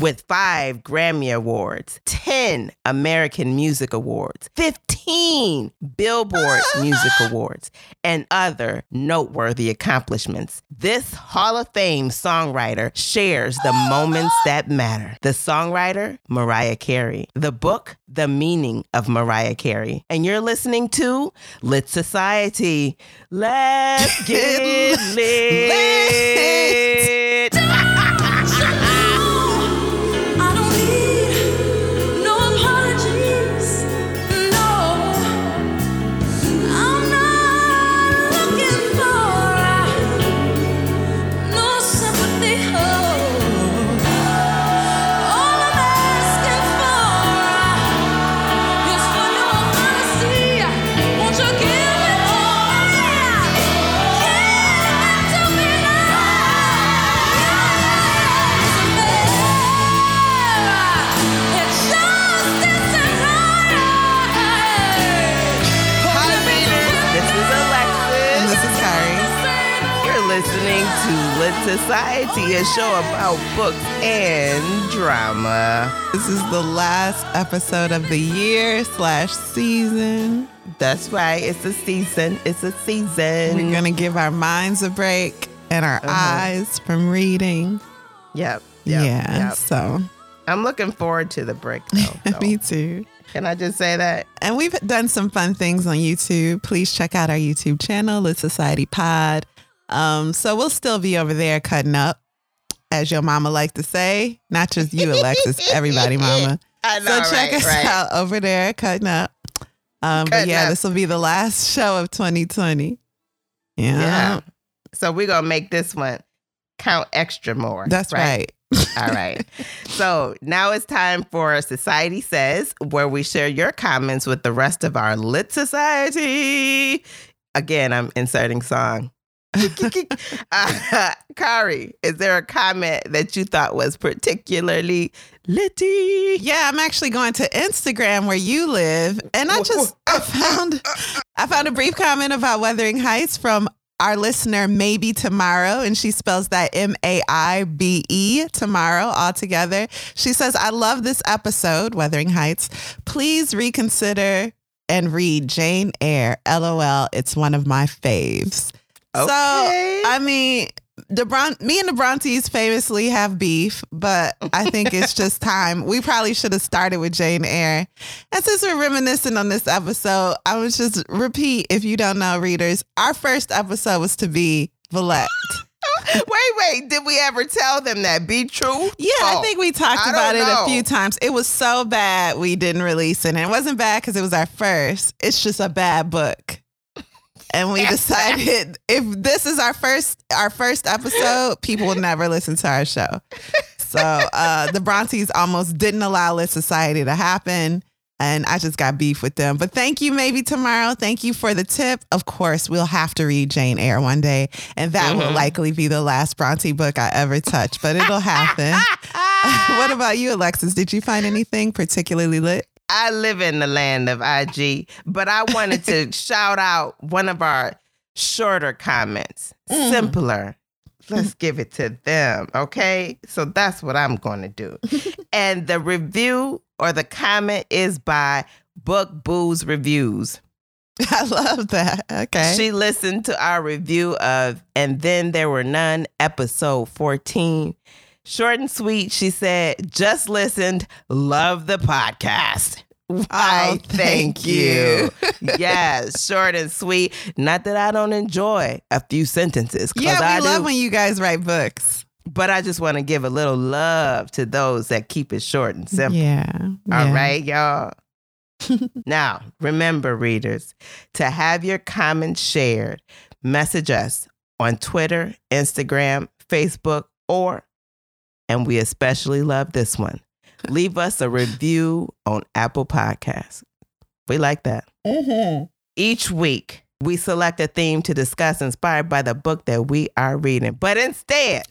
with five Grammy Awards, 10 American Music Awards, 15 Billboard Music Awards, and other noteworthy accomplishments. This Hall of Fame songwriter shares the moments that matter. The songwriter, Mariah Carey. The book, The Meaning of Mariah Carey. And you're listening to Lit Society. Let's get lit. Society, a show about books and drama. This is the last episode of the year slash season. That's right. It's a season. It's a season. We're gonna give our minds a break and our Uh-huh. eyes from reading. Yep. yep yeah. Yep. So I'm looking forward to the break, though. so. me too. Can I just say that? And we've done some fun things on YouTube. Please check out our YouTube channel, Lit Society Pod. Um, so we'll still be over there cutting up, as your mama like to say. Not just you, Alexis, everybody, mama. I know, so check right, us right. out over there, cutting up. Um, but yeah, this will be the last show of 2020. Yeah, Yeah. So we're gonna make this one count extra more. that's right. All right. So now it's time for Society Says, where we share your comments with the rest of our lit society. Again, I'm inserting song. uh, Kari, is there a comment that you thought was particularly litty? Yeah, I'm actually going to Instagram where you live, and I just I found I found a brief comment about Wuthering Heights from our listener maybe tomorrow, and she spells that M A I B E tomorrow all together. She says, "I love this episode, Wuthering Heights. Please reconsider and read Jane Eyre. LOL, it's one of my faves." So I mean, the Bron- me and the Brontes famously have beef, but I think it's just time. We probably should have started with Jane Eyre. And since we're reminiscing on this episode, I was just repeat if you don't know, readers, our first episode was to be Villette. wait, wait. Did we ever tell them that? Be true? Yeah, I Oh, think we talked I about it know. a few times. It was so bad we didn't release it. And it wasn't bad because it was our first. It's just a bad book. And we decided if this is our first our first episode, people will never listen to our show. So uh the Brontes almost didn't allow Lit Society to happen. And I just got beef with them. But thank you, maybe tomorrow. Thank you for the tip. Of course, we'll have to read Jane Eyre one day. And that will Mhm. likely be the last Bronte book I ever touch, but it'll happen. what about you, Alexis? Did you find anything particularly lit? I live in the land of IG, but I wanted to shout out one of our shorter comments, Mm. simpler. Let's give it to them, okay? So that's what I'm going to do. and the review or the comment is by Book Booze Reviews. I love that. Okay. She listened to our review of And Then There Were None, episode 14. Short and sweet, she said, just listened, love the podcast. Why, Oh, thank thank you. you. yes, short and sweet. Not that I don't enjoy a few sentences. yeah, we I love do, when you guys write books. but I just want to give a little love to those that keep it short and simple. Yeah. All yeah. right, y'all. now, remember, readers, to have your comments shared, message us on Twitter, Instagram, Facebook, or, and we especially love this one, leave us a review on Apple Podcasts. We like that. Mm-hmm. Each week, we select a theme to discuss inspired by the book that we are reading. But instead,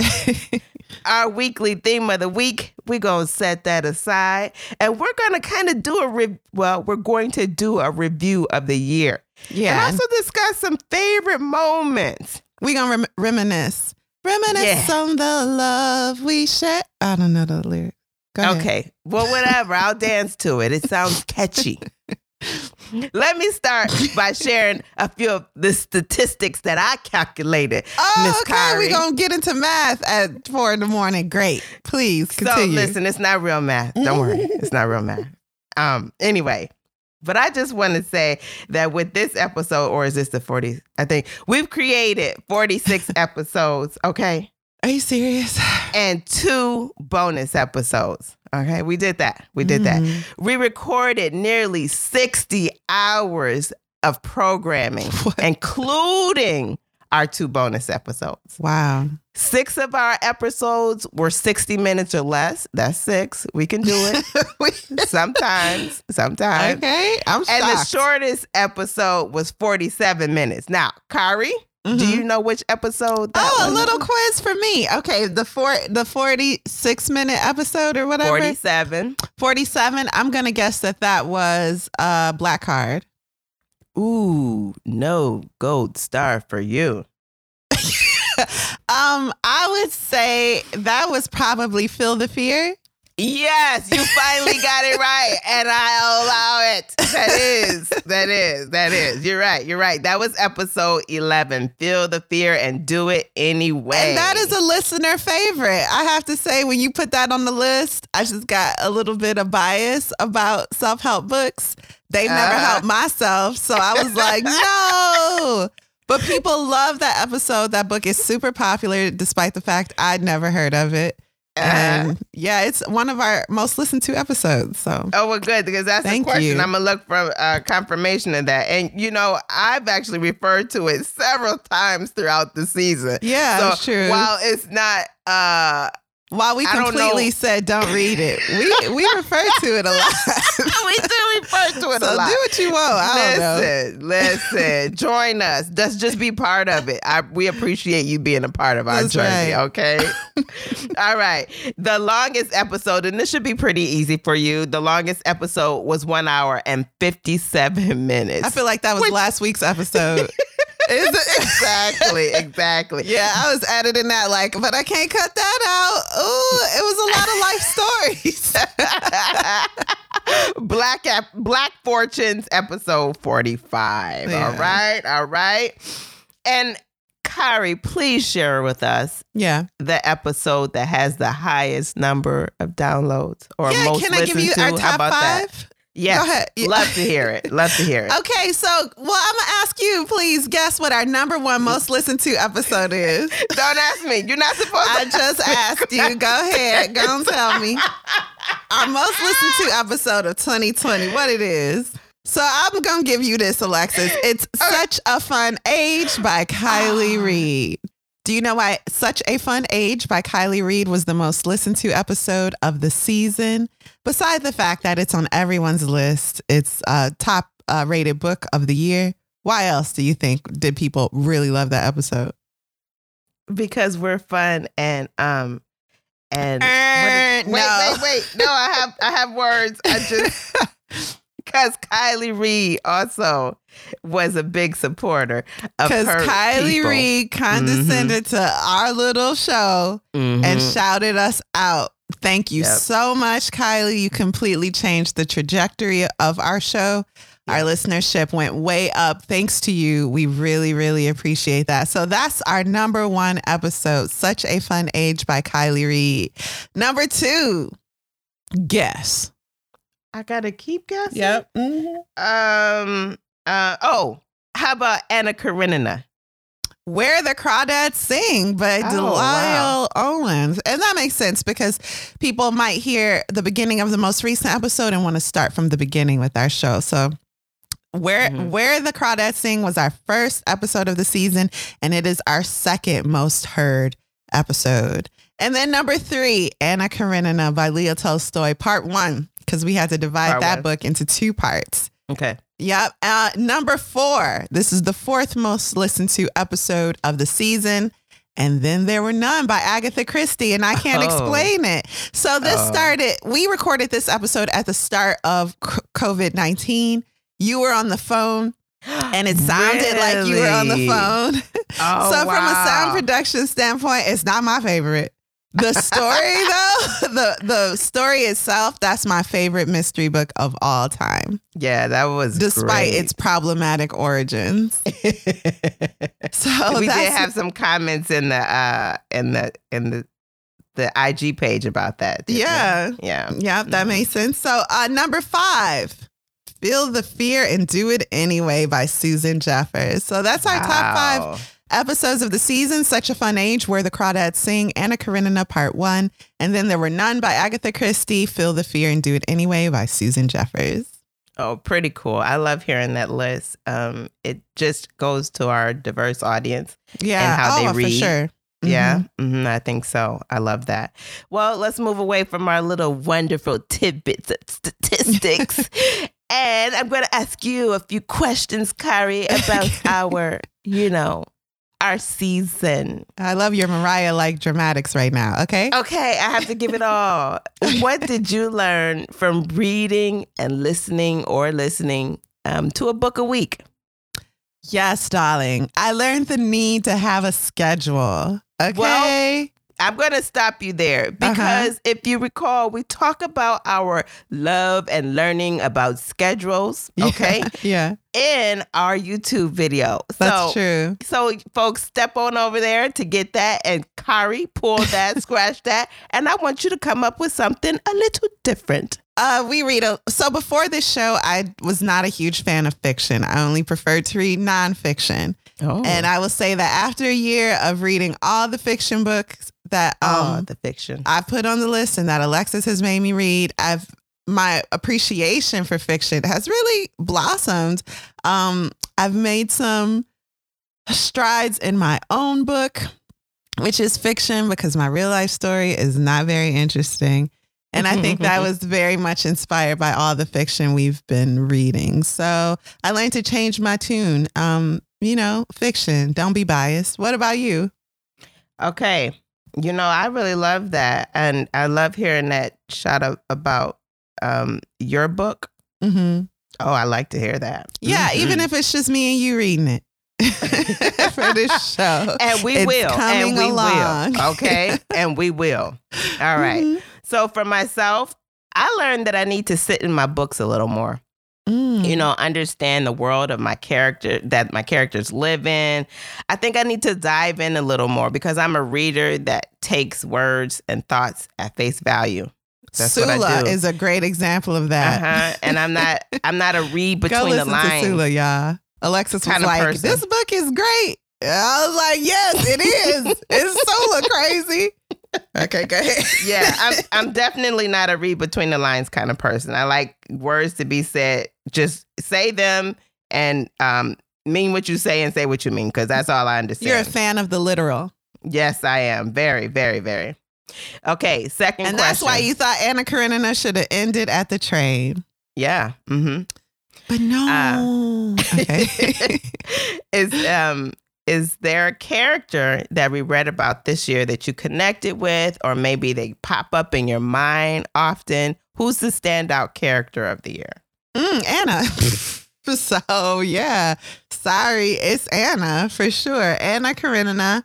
our weekly theme of the week, we're going to set that aside and we're going to kind of do a, re- well, we're going to do a review of the year. yeah. And also discuss some favorite moments. We're going to rem- reminisce. Reminisce Yeah. on the love we share. I don't know the lyric. Okay. Well, whatever. I'll dance to it. It sounds catchy. Let me start by sharing a few of the statistics that I calculated. Oh, Miss okay. We're going to get into math at four in the morning. Great. Please continue. So listen, it's not real math. Don't worry. It's not real math. Um, anyway, but I just want to say that with this episode, or is this the 40? I think we've created 46 episodes, okay? Are you serious? And two bonus episodes. Okay, we did that. We did that. Mhm. We recorded nearly 60 hours of programming, What? including our two bonus episodes. Wow. Six of our episodes were 60 minutes or less. That's six. We can do it sometimes. Sometimes. okay. I'm shocked. And the shortest episode was 47 minutes. Now, Kari, do Mhm. you know which episode that Oh, a was? little quiz for me. Okay, the four the 46 minute episode or whatever. 47. 47. I'm going to guess that that was uh Black Card. Ooh, no gold star for you. Um, I would say that was probably Feel the Fear. Yes, you finally got it right, and I allow it. That is, that is, that is. You're right. You're right. That was episode 11. Feel the fear and do it anyway. And that is a listener favorite. I have to say, when you put that on the list, I just got a little bit of bias about self help books. They've never Uh-huh. helped myself. So I was like, no. But people love that episode. That book is super popular, despite the fact I'd never heard of it. Uh-huh. And yeah, it's one of our most listened to episodes. So Oh, well, good because that's Thank the question. you. I'm gonna look for uh, confirmation of that. And you know, I've actually referred to it several times throughout the season. yeah, so that's true. while it's not, uh, While we I don't completely said don't read it, we we refer to it a lot. we refer to it so a lot. do what you want. I listen, listen, join us. Let's just be part of it. I, we appreciate you being a part of our That's journey, right. okay? All right. The longest episode, and this should be pretty easy for you. The longest episode was one hour and 57 minutes. I feel like that was Which- last week's episode. Is it? exactly, exactly. Yeah, I was editing that like, but I can't cut that out. Ooh, it was a lot of life stories. Black Ep- Black Fortunes episode 45. All Yeah. right. All right. And Kari, please share with us yeah. the episode that has the highest number of downloads or yeah, most can I give you to. our How about five? that? Yes. Go ahead. Yeah. Love to hear it. Love to hear it. Okay, so well, I'm gonna ask you, please guess what our number one most listened to episode is. Don't ask me. You're not supposed I to. I just asked you. Go ahead, go and tell me. Our most listened to episode of 2020, what it is. So I'm gonna give you this, Alexis. It's Such a Fun Age by Kiley Reid. Do you know why Such a Fun Age by Kiley Reid was the most listened to episode of the season? Beside the fact that it's on everyone's list, it's a top uh, rated book of the year. Why else do you think did people really love that episode? because we're fun and um and Uh, wait, no. wait, wait. No, I have I have words. I just because Kiley Reid also was a big supporter of Because Kiley people. Reid condescended to our little show and Mhm. shouted us out. Thank you Yep. so much, Kiley. You completely changed the trajectory of our show. Our listenership went way up thanks to you. We really, really appreciate that. So that's our number one episode, Such a Fun Age by Kiley Reid. Number two, Guess. I gotta keep guessing. Mhm. Um. Uh. Oh. How about Anna Karenina? Where the Crawdads Sing by Oh, Delia wow. Owens. And that makes sense because people might hear the beginning of the most recent episode and want to start from the beginning with our show. So where Mhm. Where the Crawdads Sing was our first episode of the season, and it is our second most heard episode. And then number three, Anna Karenina by Leo Tolstoy, part one, because we had to divide Part that one. book into two parts. Okay. Yep. Uh, number four. This is the fourth most listened to episode of the season. And then there were none by Agatha Christie, and I can't Oh. explain it. So this Oh. started, we recorded this episode at the start of COVID 19. You were on the phone, and it sounded like you were on the phone. Oh, so, from a sound production standpoint, it's not my favorite. The story though, the the story itself, that's my favorite mystery book of all time, Yeah, that was despite great. its problematic origins. So we did have some comments in the uh in the in the the IG page about that. didn't we? Yeah. Yeah. Yep, that makes sense. So, uh, number five, Feel the Fear and Do It Anyway by Susan Jeffers. So, that's our top five episodes of the season. Such a Fun Age, Where the Crawdads Sing, Anna Karenina Part One. And then there were none by Agatha Christie, Feel the Fear and Do It Anyway by Susan Jeffers. Oh, pretty cool. I love hearing that list. Um, it just goes to our diverse audience. Yeah. how they oh, read. for sure. Yeah, Mhm. hmm I think so. I love that. Well, let's move away from our little wonderful tidbits of statistics. and I'm going to ask you a few questions, Kari, about our, you know, our season. I love your Mariah like dramatics right now. Okay. Okay, I have to give it all. what did you learn from reading and listening or listening um, to a book a week? Yes, darling. I learned the need to have a schedule. Okay. Well, I'm going to stop you there because if you recall, we talk about our love and learning about schedules, okay, yeah, in our YouTube video. that's so, true. so folks, step on over there to get that and Kari, pull that, scratch that, and I want you to come up with something a little different. Uh, we read a so before this show, I was not a huge fan of fiction. I only preferred to read nonfiction. Oh, And I will say that after a year of reading all the fiction books that oh, um the fiction. I put on the list and that Alexis has made me read, I've my appreciation for fiction has really blossomed. Um, I've made some strides in my own book, which is fiction because my real life story is not very interesting. And I think that was very much inspired by all the fiction we've been reading. So I learned to change my tune. Um, you know, fiction. Don't be biased. What about you? Okay. You know, I really love that. And I love hearing that shout out about um your book. Mm-hmm. Oh, I like to hear that. Yeah, Mhm. even if it's just me and you reading it for this show. and we It's will. coming and we along. will. Okay. and we will. All right. Mhm. So for myself, I learned that I need to sit in my books a little more. Mm. You know, understand the world of my character that my characters live in. I think I need to dive in a little more because I'm a reader that takes words and thoughts at face value. That's what I Sula do. is a great example of that. Uh-huh. And I'm not I'm not a read between the lines. Sula, y'all. Alexis was like, person. "This book is great." I was like, "Yes, it is. it's Sula crazy." Okay, go ahead. yeah, I'm I'm definitely not a read between the lines kind of person. I like words to be said. Just say them and um mean what you say and say what you mean because that's all I understand. You're a fan of the literal, yes, I am. Very, very, very. Okay, second and question. that's why you thought Anna Karenina should have ended at the train. Yeah. Mm-hmm. But no. okay. is um is there a character that we read about this year that you connected with, or maybe they pop up in your mind often? Who's the standout character of the year? Mm, Anna. so yeah, sorry, it's Anna for sure. Anna Karenina.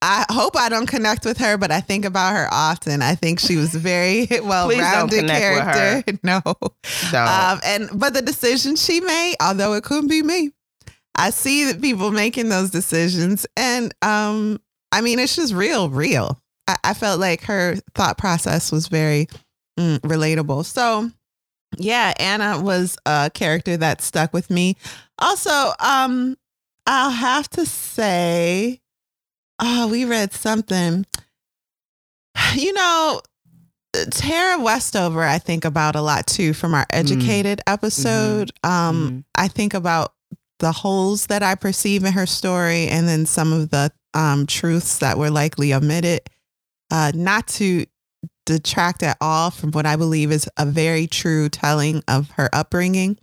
I hope I don't connect with her, but I think about her often. I think she was very well rounded connect with her. character. No. Um, and but the decision she made, although it couldn't be me, I see that people making those decisions, and um, I mean, it's just real, real. I, I felt like her thought process was very mm, relatable. So, yeah, Anna was a character that stuck with me. Also, um, I'll have to say, oh, we read something. You know, Tara Westover, I think about a lot too from our educated episode. Um, Mhm. I think about the holes that I perceive in her story and then some of the um, truths that were likely omitted. Uh, not to detract at all from what I believe is a very true telling of her upbringing.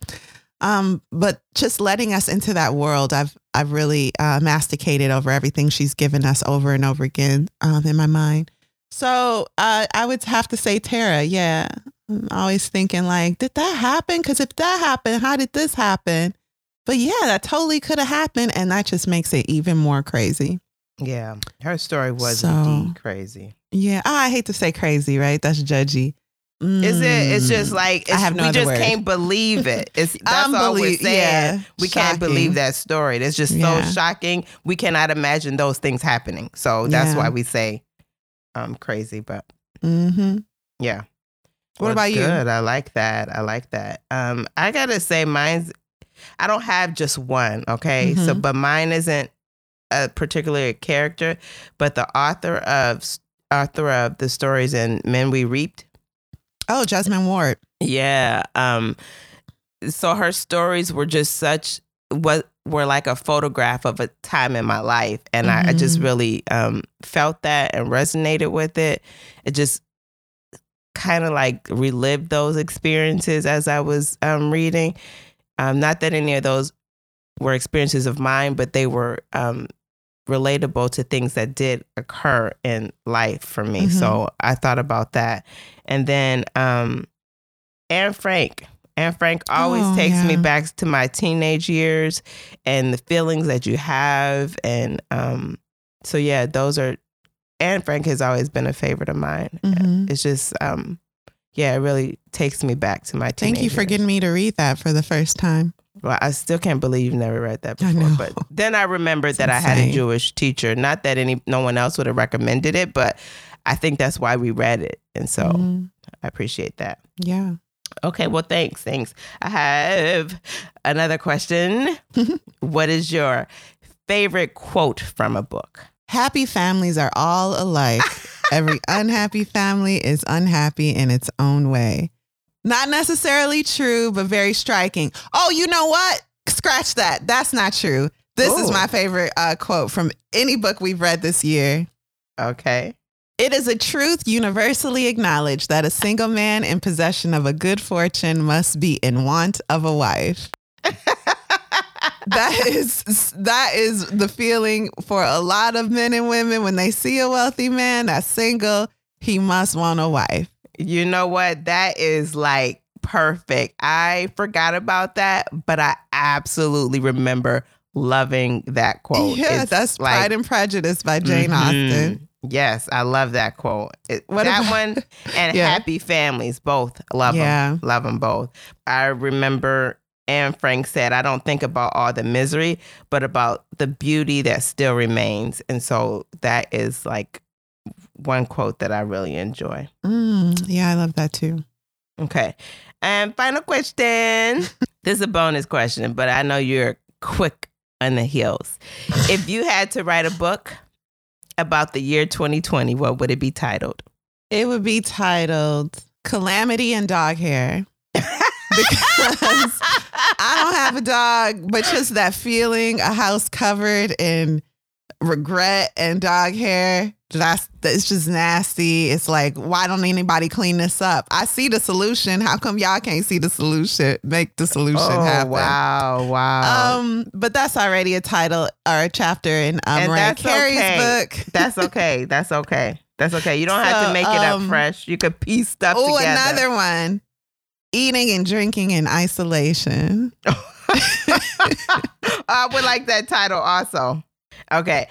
Um, but just letting us into that world, I've I've really uh, masticated over everything she's given us over and over again um, in my mind. So uh, I would have to say Tara. Yeah, I'm always thinking like, did that happen? Because if that happened, how did this happen? But yeah, that totally could have happened, and that just makes it even more crazy. yeah, her story was So- indeed crazy. Yeah, oh, I hate to say crazy, right? That's judgy. Is it? It's Mm. just like I have no we just word. can't believe it. It's that's all we're saying. yeah, we can't believe that story. It's just Yeah. so shocking. We cannot imagine those things happening. So that's Yeah. why we say um crazy. But Mm-hmm. yeah. What about you? Good. I like that. I like that. Um, I gotta say, mine's. I don't have just one. Okay, so Mhm. but mine isn't a particular character, but the author of author of the stories in Men We Reaped. Oh, Jesmyn Ward. Yeah. Um. So her stories were just such what were like a photograph of a time in my life, and I, I just Mhm. really um felt that and resonated with it. It just kind of like relived those experiences as I was um reading. Um, not that any of those were experiences of mine, but they were um relatable to things that did occur in life for me. Mhm. So I thought about that. And then um Anne Frank. Anne Frank always Oh, takes me back to my teenage years and the feelings that you have. And um so yeah, those are Anne Frank has always been a favorite of mine. Mhm. It's just um yeah, it really takes me back to my teenage Thank you for years. getting me to read that for the first time. Well, I still can't believe you've never read that before. But then I remembered It's that I had a. Jewish teacher. Not that any no one else would have recommended it, but I think that's why we read it. And so Mhm. I appreciate that. Yeah. Okay, well, thanks. Thanks. I have another question. what is your favorite quote from a book? Happy families are all alike. Every unhappy family is unhappy in its own way. Not necessarily true, but very striking. Oh, you know what? Scratch that. That's not true. This is my favorite uh, quote from any book we've read this year. Okay. It is a truth universally acknowledged that a single man in possession of a good fortune must be in want of a wife. that is that is the feeling for a lot of men and women when they see a wealthy man that's single, he must want a wife. You know what? That is like perfect. I forgot about that, but I absolutely remember loving that quote. yeah, It's that's like- Pride and Prejudice by Jane Mhm. Austen. Yes, I love that quote. It- What that about- one and Yeah. Happy Families, both love Yeah. them. Love them both. I remember Anne Frank said, I don't think about all the misery, but about the beauty that still remains. And so that is like one quote that I really enjoy. Mm, yeah, I love that too. Okay. And final question. this is a bonus question, but I know you're quick on the heels. if you had to write a book about the year 2020, what would it be titled? It would be titled Calamity and Dog Hair. because I don't have a dog, but just that feeling, a house covered in regret and dog hair. That's it's just nasty. It's like, why don't anybody clean this up? I see the solution. How come y'all can't see the solution? Make the solution oh, happen. wow, wow. Um, but that's already a title or a chapter in um, And Mariah that's Carey's okay. book. That's okay. That's okay. That's okay. You don't have to make it up um, fresh. You could piece stuff Oh, together. another one. Eating and drinking in isolation. Oh, I would like that title also. Okay.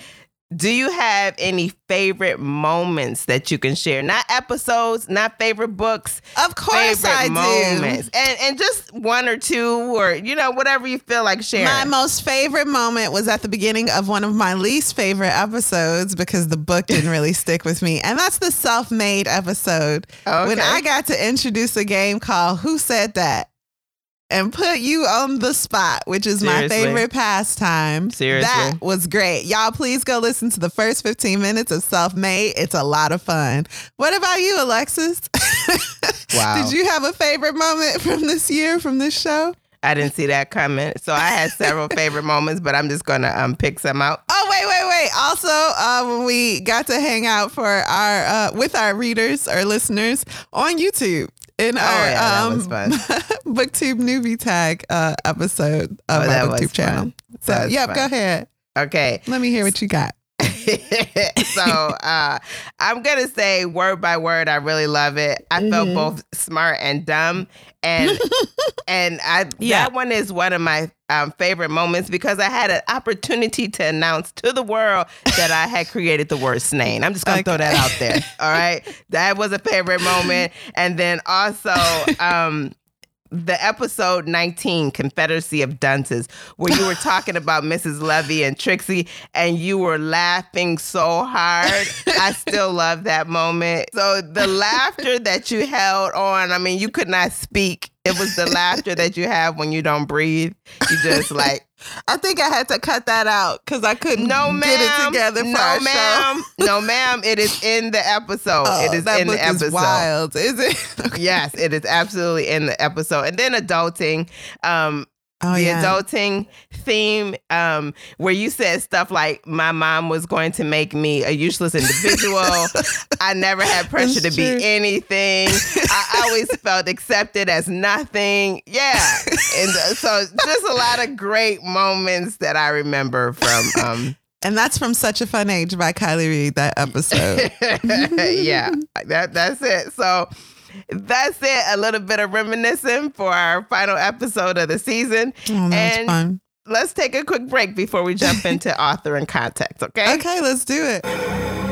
Do you have any favorite moments that you can share? Not episodes, not favorite books, Of course favorite I do. And and just one or two or you know, whatever you feel like sharing. My most favorite moment was at the beginning of one of my least favorite episodes because the book didn't really stick with me. And that's the self made episode. When I got to introduce a game called Who Said That? And put you on the spot, which is my favorite pastime. Seriously? That was great. Y'all, please go listen to the first 15 minutes of Self Made. It's a lot of fun. What about you, Alexis? Wow. Did you have a favorite moment from this year, from this show? I didn't see that coming. So I had several favorite moments, but I'm just gonna um pick some out. Oh wait, wait, wait! Also, uh, when we got to hang out for our uh, with our readers or listeners on YouTube in our Oh, yeah, um. BookTube newbie tag uh, episode of Oh, our BookTube channel. fun. So, yep, fun. go ahead. Okay. Let me hear what you got. so uh, I'm gonna say word by word, I really love it. I felt Mhm. both smart and dumb, and and I Yeah. that one is one of my um, favorite moments because I had an opportunity to announce to the world that I had created the word snane. I'm just gonna throw that out there. All right, that was a favorite moment, and then also. Um, the episode 19 confederacy of dunces where you were talking about mrs levy and trixie and you were laughing so hard. I still love that moment. So the laughter that you held on i mean you could not speak. It was the laughter that you have when you don't breathe. You just like I think I had to cut that out because I couldn't no ma'am get it together for no our show. ma'am no ma'am. It is in the episode. Oh, it is in the episode is wild, is it? yes it is absolutely in the episode. And then adulting um Oh the yeah. adulting theme um where you said stuff like my mom was going to make me a useless individual i never had pressure It's to true. be anything i always felt accepted as nothing yeah and uh, so just a lot of great moments that i remember from um and that's from Such a Fun Age by Kiley Reid. That episode. yeah that that's it so that's it a little bit of reminiscing for our final episode of the season Oh, And- fun. let's take a quick break before we jump into author and context, okay? Okay, let's do it.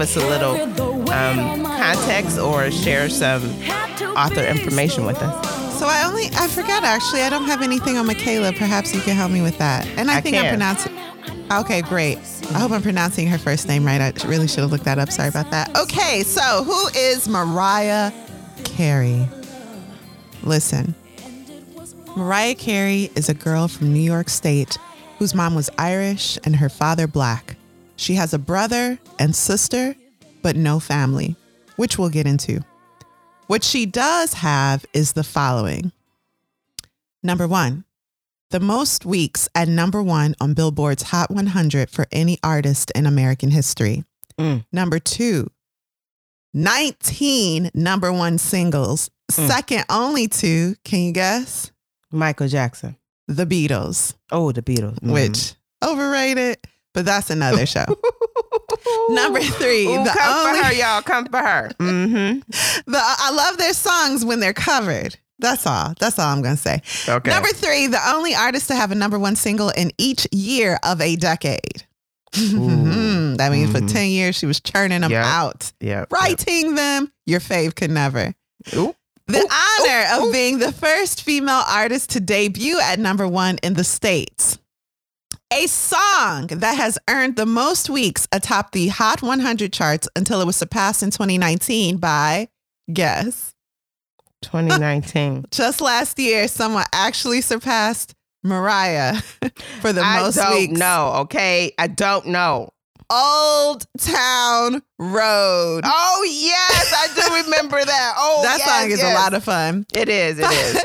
Give us a little um, context or share some author information with us? So I only I forgot actually. I don't have anything on Michaela. Perhaps you can help me with that. And I, I think I'm can. pronouncing. Okay, great. I hope I'm pronouncing her first name right. I really should have looked that up. Sorry about that. Okay, so who is Mariah Carey? Listen, Mariah Carey is a girl from New York State whose mom was Irish and her father black. She has a brother and sister, but no family, which we'll get into. What she does have is the following Number one, the most weeks at number one on Billboard's Hot 100 for any artist in American history. Mm. Number two, 19 number one singles, Mm. second only to, can you guess? Michael Jackson. The Beatles, Oh, the Beatles. Mhm. which overrated, but that's another show. Number three, Ooh, the come only- for her, y'all. Come for her. Mm-hmm. The, I love their songs when they're covered. That's all. That's all I'm going to say. Okay. Number three, the only artist to have a number one single in each year of a decade. that means for Mhm. 10 years, she was churning them Yeah. out, yeah. writing them. Your fave could never. The honor of being the first female artist to debut at number one in the States. A song that has earned the most weeks atop the Hot 100 charts until it was surpassed in 2019 by, guess, 2019. just last year, someone actually surpassed Mariah for the I most don't weeks. know. Okay. I don't know. Old Town Road. Oh yes, I do remember that. Oh, that yes, song is yes. a lot of fun. It is. It is.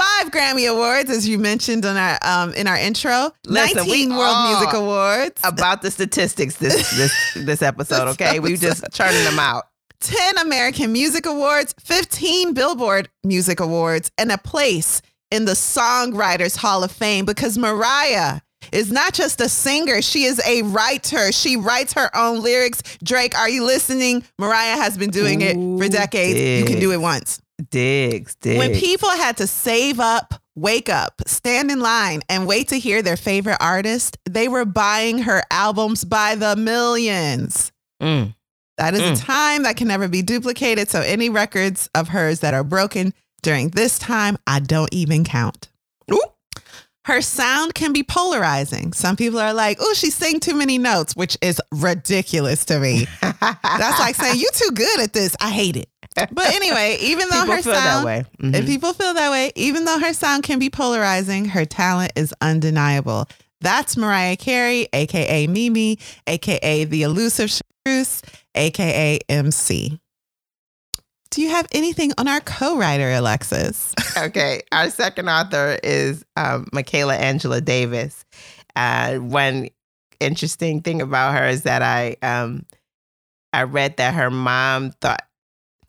Five Grammy Awards, as you mentioned in our um, in our intro. Listen, we 19 World Music Awards. About the statistics this this this episode. This Okay, we just churning them out. 10 American Music Awards, 15 Billboard Music Awards, and a place in the Songwriters Hall of Fame because Mariah is not just a singer, she is a writer. She writes her own lyrics. Drake, are you listening? Mariah has been doing it for Ooh, decades. You can do it once. Digs, digs. When people had to save up, wake up, stand in line, and wait to hear their favorite artist, they were buying her albums by the millions. Mm. That is Mm. a time that can never be duplicated. So any records of hers that are broken during this time, I don't even count. Ooh. Her sound can be polarizing. Some people are like, oh, she sang too many notes, which is ridiculous to me. That's like saying, you too good at this. I hate it. But anyway, even though People her feel sound, that way. Mhm. if people feel that way, even though her sound can be polarizing, her talent is undeniable. That's Mariah Carey, aka Mimi, aka the elusive Chanteuse, aka MC. Do you have anything on our co-writer, Alexis? okay, our second author is um, Michaela Angela Davis. Uh, one interesting thing about her is that I um, I read that her mom thought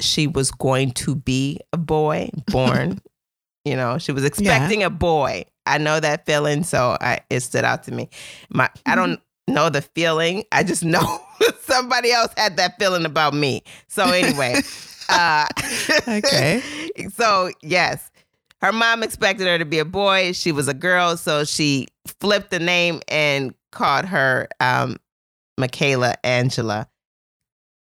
she was going to be a boy born. you know, she was expecting a boy. I know that feeling, so I, it stood out to me. My I don't know the feeling. I just know somebody else had that feeling about me. So anyway, uh, Okay. so yes, her mom expected her to be a boy. She was a girl, so she flipped the name and called her um, Michaela Angela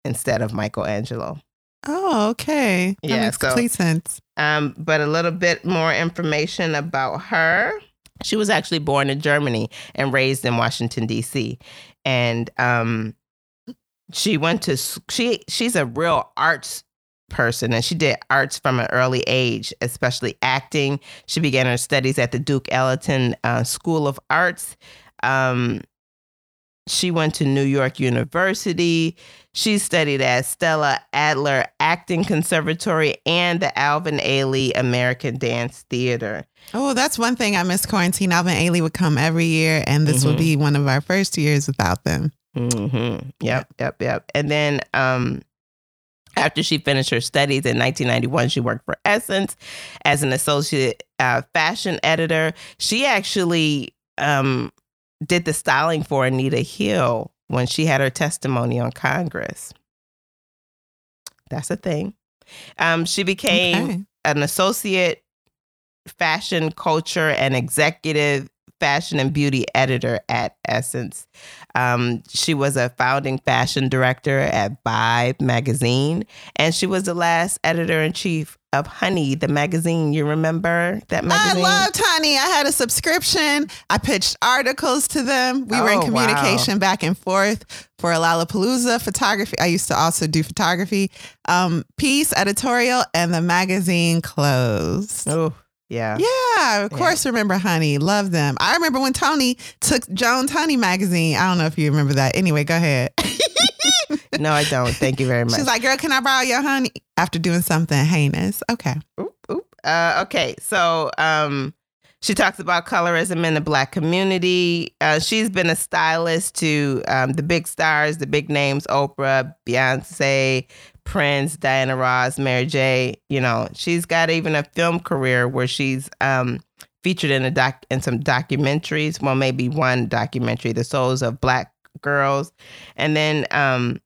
instead of Michelangelo. Oh, okay. That Yeah, makes so- complete sense. Um, but a little bit more information about her. She was actually born in Germany and raised in Washington D.C. And um, she went to she she's a real arts person and she did arts from an early age, especially acting. She began her studies at the Duke Ellington uh, School of Arts. Um, she went to New York University. She studied at Stella Adler Acting Conservatory and the Alvin Ailey American Dance Theater. Oh, that's one thing I miss quarantine. Alvin Ailey would come every year, and this would Mhm. be one of our first years without them. hmm Yep, yep, yep. And then um, after she finished her studies in 1991, she worked for Essence as an associate uh, fashion editor. She actually um, did the styling for Anita Hill when she had her testimony on Congress. That's a thing. Um, she became Okay. an associate fashion culture and executive fashion and beauty editor at Essence. Um, she was a founding fashion director at Vibe magazine, and she was the last editor in chief of Honey, the magazine. You remember that magazine? I loved Honey. I had a subscription. I pitched articles to them. We were in Oh, wow. communication back and forth for a Lollapalooza photography. I used to also do photography, um, piece, editorial, and the magazine closed. oh, yeah. Yeah, of course. Remember Honey? Love them. I remember when Tony took Jones Honey magazine. I don't know if you remember that. Anyway, go ahead. No, I don't. Thank you very much. She's like, "Girl, can I borrow your honey?" After doing something heinous. Okay. Oop, oop. Uh, okay, so um, she talks about colorism in the black community. Uh, she's been a stylist to um, the big stars, the big names: Oprah, Beyonce, Prince, Diana Ross, Mary J. You know, she's got even a film career where she's um, featured in a doc in some documentaries. Well, maybe one documentary, "The Souls of Black Girls," and then um,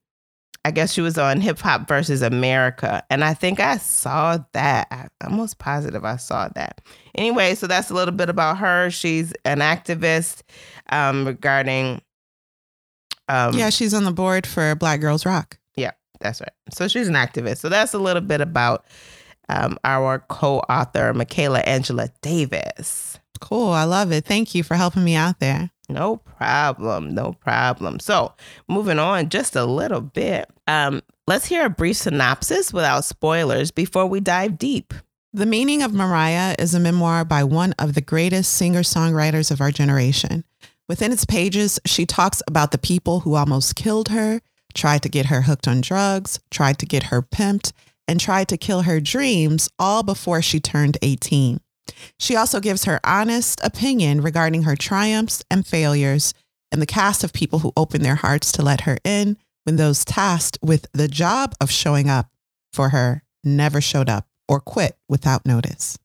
I guess she was on Hip Hop versus America. And I think I saw that. I'm almost positive I saw that. Anyway, so that's a little bit about her. She's an activist um, regarding. Um, yeah, she's on the board for Black Girls Rock. That's right. So she's an activist. So that's a little bit about um, our co author, Michaela Angela Davis. Cool. I love it. Thank you for helping me out there. No problem. No problem. So, moving on just a little bit, um, let's hear a brief synopsis without spoilers before we dive deep. The Meaning of Mariah is a memoir by one of the greatest singer songwriters of our generation. Within its pages, she talks about the people who almost killed her, tried to get her hooked on drugs, tried to get her pimped, and tried to kill her dreams all before she turned 18. She also gives her honest opinion regarding her triumphs and failures and the cast of people who opened their hearts to let her in when those tasked with the job of showing up for her never showed up or quit without notice.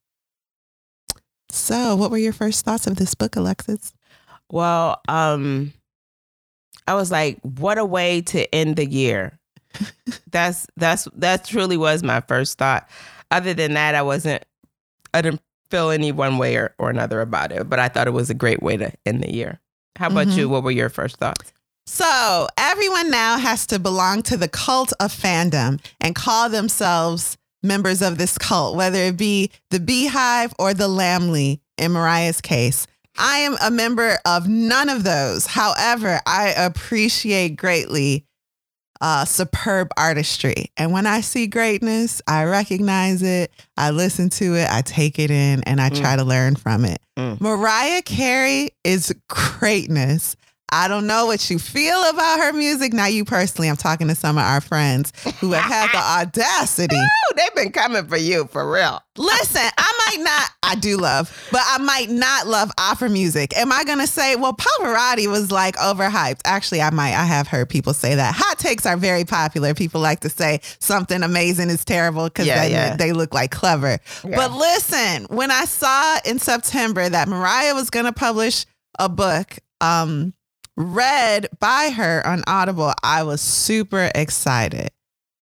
So, what were your first thoughts of this book, Alexis? Well, um, I was like, what a way to end the year. that's that's that truly was my first thought. Other than that, I wasn't. I didn't feel any one way or, or another about it, but I thought it was a great way to end the year. How about Mhm. you? What were your first thoughts? So everyone now has to belong to the cult of fandom and call themselves members of this cult, whether it be the Beehive or the Lambily in Mariah's case. I am a member of none of those. However, I appreciate greatly uh, superb artistry. And when I see greatness, I recognize it, I listen to it, I take it in, and I try to learn from it. Mm. Mariah Carey is greatness. I don't know what you feel about her music. Now, you personally, I'm talking to some of our friends who have had the audacity. Oh, they've been coming for you for real. Listen, I might not, I do love, but I might not love opera music. Am I going to say, well, Pavarotti was like overhyped? Actually, I might. I have heard people say that. Hot takes are very popular. People like to say something amazing is terrible because Yeah, yeah. they look like clever. Yeah. But listen, when I saw in September that Mariah was going to publish a book, um, read by her on Audible, I was super excited.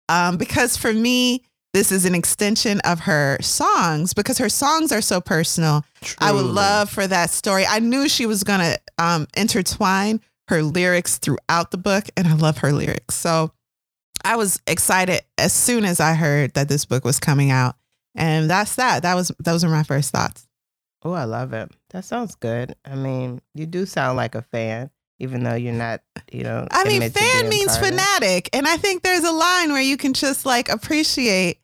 Um, because for me, this is an extension of her songs because her songs are so personal. I would love for that story. I knew she was going to um, intertwine her lyrics throughout the book, and I love her lyrics. So I was excited as soon as I heard that this book was coming out. And that's that. That was those were my first thoughts. Oh, I love it. That sounds good. I mean, you do sound like a fan, even though you're not, you know. I mean, fan means part of it. fanatic. And I think there's a line where you can just like appreciate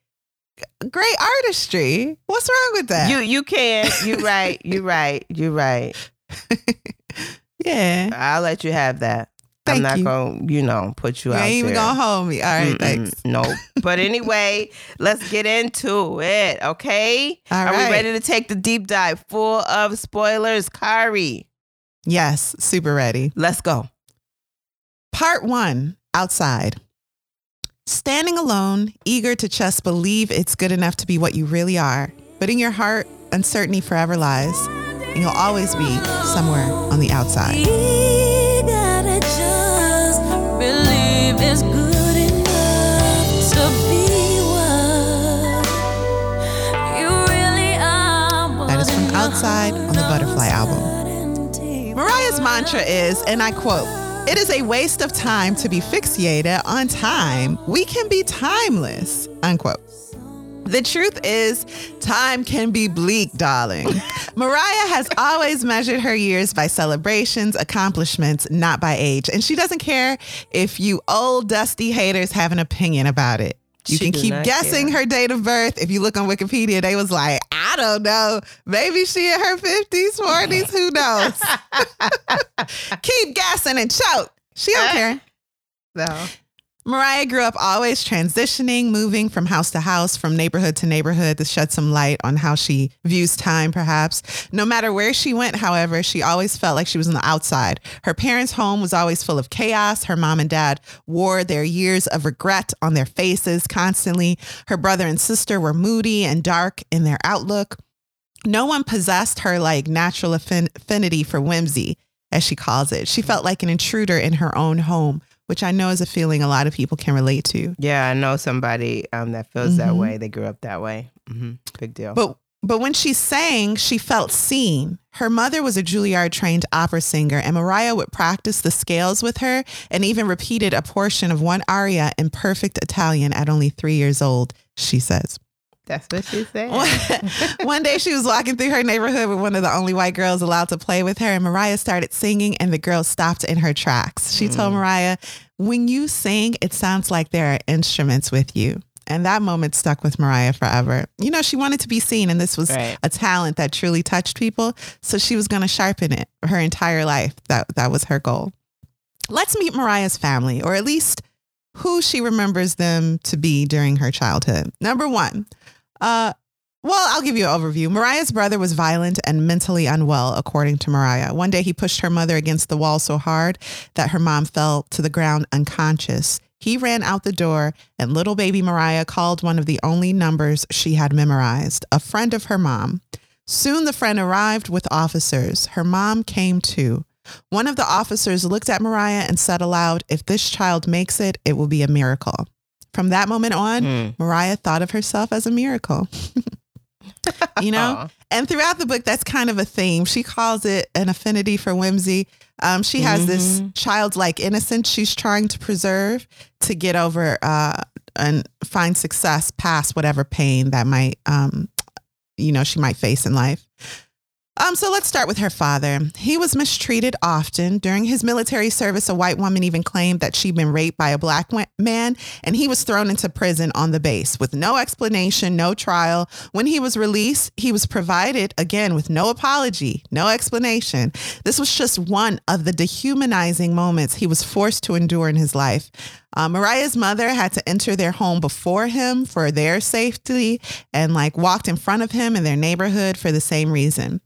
great artistry. What's wrong with that? You you can. You're right. You're right. You're right. yeah. I'll let you have that. Thank I'm not you. gonna, you know, put you You out ain't even there. gonna hold me. All right, Mm-mm, thanks. Nope. But anyway, let's get into it. Okay. All Are right. we ready to take the deep dive full of spoilers, Kari? Yes, super ready. Let's go. Part one outside. Standing alone, eager to just believe it's good enough to be what you really are, but in your heart, uncertainty forever lies, and you'll always be somewhere on the outside. We gotta just believe it's good enough to be what you really are. That is from Outside on the Butterfly album. Mariah's mantra is, and I quote, it is a waste of time to be fixated on time. We can be timeless, unquote. The truth is, time can be bleak, darling. Mariah has always measured her years by celebrations, accomplishments, not by age. And she doesn't care if you old, dusty haters have an opinion about it. You She can keep guessing care. her date of birth. If you look on Wikipedia, they was like, I don't know. Maybe she in her 50s, 40s, who knows? keep guessing and choke. She don't uh, care. So Mariah grew up always transitioning, moving from house to house, from neighborhood to neighborhood to shed some light on how she views time, perhaps. No matter where she went, however, she always felt like she was on the outside. Her parents' home was always full of chaos. Her mom and dad wore their years of regret on their faces constantly. Her brother and sister were moody and dark in their outlook. No one possessed her like natural affin- affinity for whimsy, as she calls it. She felt like an intruder in her own home, which I know is a feeling a lot of people can relate to. yeah, I know somebody um, that feels that Mhm. way. They grew up that way. hmm Big deal. But but when she sang, she felt seen. Her mother was a Juilliard trained opera singer, and Mariah would practice the scales with her and even repeated a portion of one aria in perfect Italian at only three years old, she says. That's what she said. One day she was walking through her neighborhood with one of the only white girls allowed to play with her, and Mariah started singing, and the girl stopped in her tracks. She mm. told Mariah, When you sing, it sounds like there are instruments with you. And that moment stuck with Mariah forever. You know, she wanted to be seen, and this was Right. a talent that truly touched people. So she was going to sharpen it her entire life. That, that was her goal. Let's meet Mariah's family, or at least who she remembers them to be during her childhood. Number one, uh, well, I'll give you an overview. Mariah's brother was violent and mentally unwell, according to Mariah. One day he pushed her mother against the wall so hard that her mom fell to the ground unconscious. He ran out the door, and little baby Mariah called one of the only numbers she had memorized, a friend of her mom. Soon the friend arrived with officers. Her mom came too. One of the officers looked at Mariah and said aloud, If this child makes it, it will be a miracle. From that moment on, Mm. Mariah thought of herself as a miracle. you know? Aw. And throughout the book, that's kind of a theme. She calls it an affinity for whimsy. Um, she has this Mhm. childlike innocence she's trying to preserve to get over uh, and find success past whatever pain that might, um, you know, she might face in life. Um, so let's start with her father. He was mistreated often. During his military service, a white woman even claimed that she'd been raped by a black man, and he was thrown into prison on the base with no explanation, no trial. When he was released, he was provided again with no apology, no explanation. This was just one of the dehumanizing moments he was forced to endure in his life. Uh, Mariah's mother had to enter their home before him for their safety and like walked in front of him in their neighborhood for the same reason.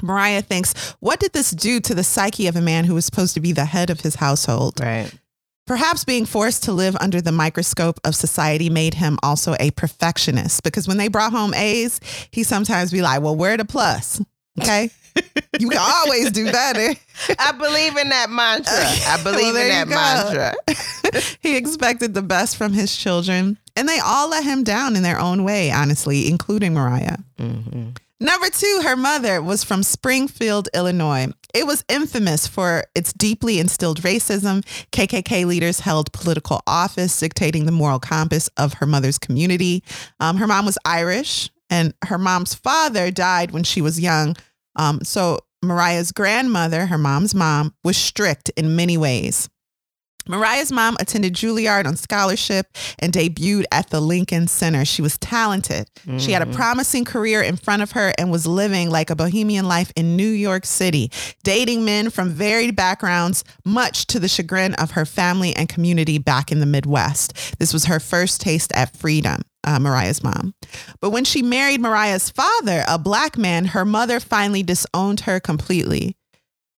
Mariah thinks, what did this do to the psyche of a man who was supposed to be the head of his household? Right. Perhaps being forced to live under the microscope of society made him also a perfectionist because when they brought home A's, he sometimes be like, well, where the plus? Okay. you can always do better. I believe in that mantra. I believe Well, in that mantra. he expected the best from his children, and they all let him down in their own way, honestly, including Mariah. hmm Number two, her mother was from Springfield, Illinois. It was infamous for its deeply instilled racism. KKK leaders held political office, dictating the moral compass of her mother's community. Um, her mom was Irish, and her mom's father died when she was young. Um, so Mariah's grandmother, her mom's mom, was strict in many ways. Mariah's mom attended Juilliard on scholarship and debuted at the Lincoln Center. She was talented. She had a promising career in front of her and was living like a bohemian life in New York City, dating men from varied backgrounds, much to the chagrin of her family and community back in the Midwest. This was her first taste at freedom. Uh, Mariah's mom. But when she married Mariah's father, a black man, her mother finally disowned her completely.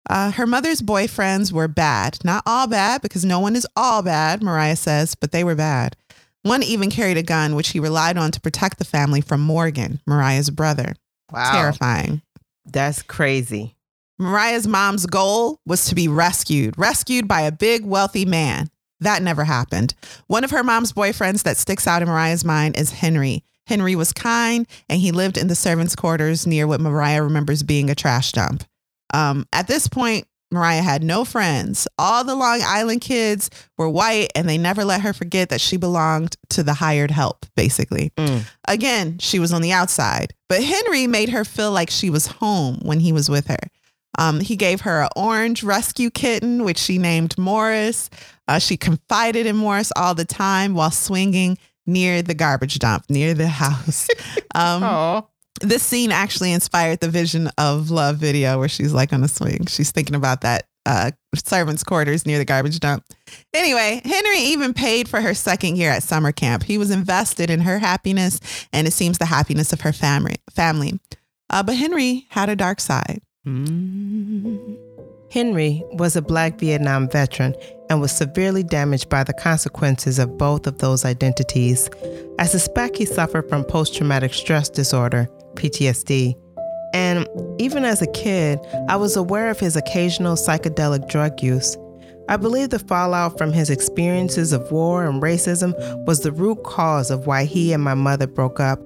Uh, her mother's boyfriends were bad. Not all bad, because no one is all bad, Mariah says, but they were bad. One even carried a gun, which he relied on to protect the family from Morgan, Mariah's brother. Wow. Terrifying. That's crazy. Mariah's mom's goal was to be rescued, rescued by a big, wealthy man. That never happened. One of her mom's boyfriends that sticks out in Mariah's mind is Henry. Henry was kind and he lived in the servants' quarters near what Mariah remembers being a trash dump. Um, at this point, Mariah had no friends. All the Long Island kids were white and they never let her forget that she belonged to the hired help, basically. Mm. Again, she was on the outside, but Henry made her feel like she was home when he was with her. Um, he gave her an orange rescue kitten, which she named Morris. Uh, she confided in Morris all the time while swinging near the garbage dump, near the house. Um. This scene actually inspired the Vision of Love video where she's like on a swing. She's thinking about that uh, servants' quarters near the garbage dump. Anyway, Henry even paid for her second year at summer camp. He was invested in her happiness and it seems the happiness of her family. Family, uh, but Henry had a dark side. Mm. Henry was a black Vietnam veteran and was severely damaged by the consequences of both of those identities. I suspect he suffered from post traumatic stress disorder, PTSD. And even as a kid, I was aware of his occasional psychedelic drug use. I believe the fallout from his experiences of war and racism was the root cause of why he and my mother broke up.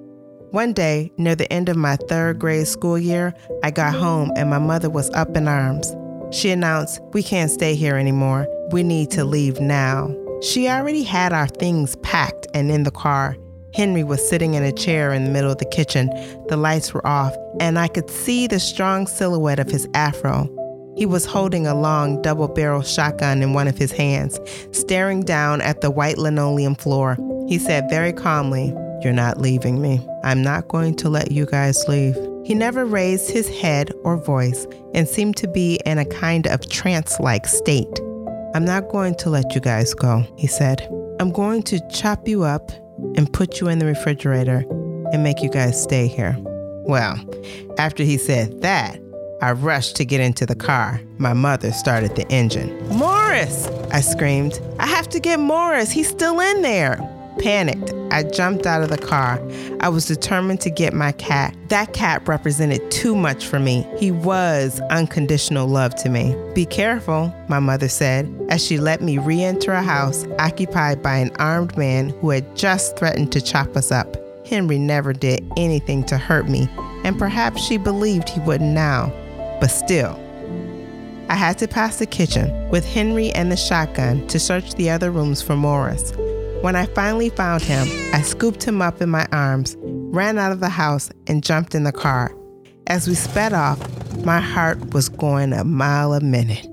One day, near the end of my third grade school year, I got home and my mother was up in arms. She announced, We can't stay here anymore. We need to leave now. She already had our things packed and in the car. Henry was sitting in a chair in the middle of the kitchen. The lights were off, and I could see the strong silhouette of his afro. He was holding a long double barrel shotgun in one of his hands, staring down at the white linoleum floor. He said very calmly, You're not leaving me. I'm not going to let you guys leave. He never raised his head or voice and seemed to be in a kind of trance like state. I'm not going to let you guys go, he said. I'm going to chop you up and put you in the refrigerator and make you guys stay here. Well, after he said that, I rushed to get into the car. My mother started the engine. Morris! I screamed. I have to get Morris. He's still in there. Panicked, I jumped out of the car. I was determined to get my cat. That cat represented too much for me. He was unconditional love to me. Be careful, my mother said, as she let me re enter a house occupied by an armed man who had just threatened to chop us up. Henry never did anything to hurt me, and perhaps she believed he wouldn't now. But still, I had to pass the kitchen with Henry and the shotgun to search the other rooms for Morris. When I finally found him, I scooped him up in my arms, ran out of the house, and jumped in the car. As we sped off, my heart was going a mile a minute.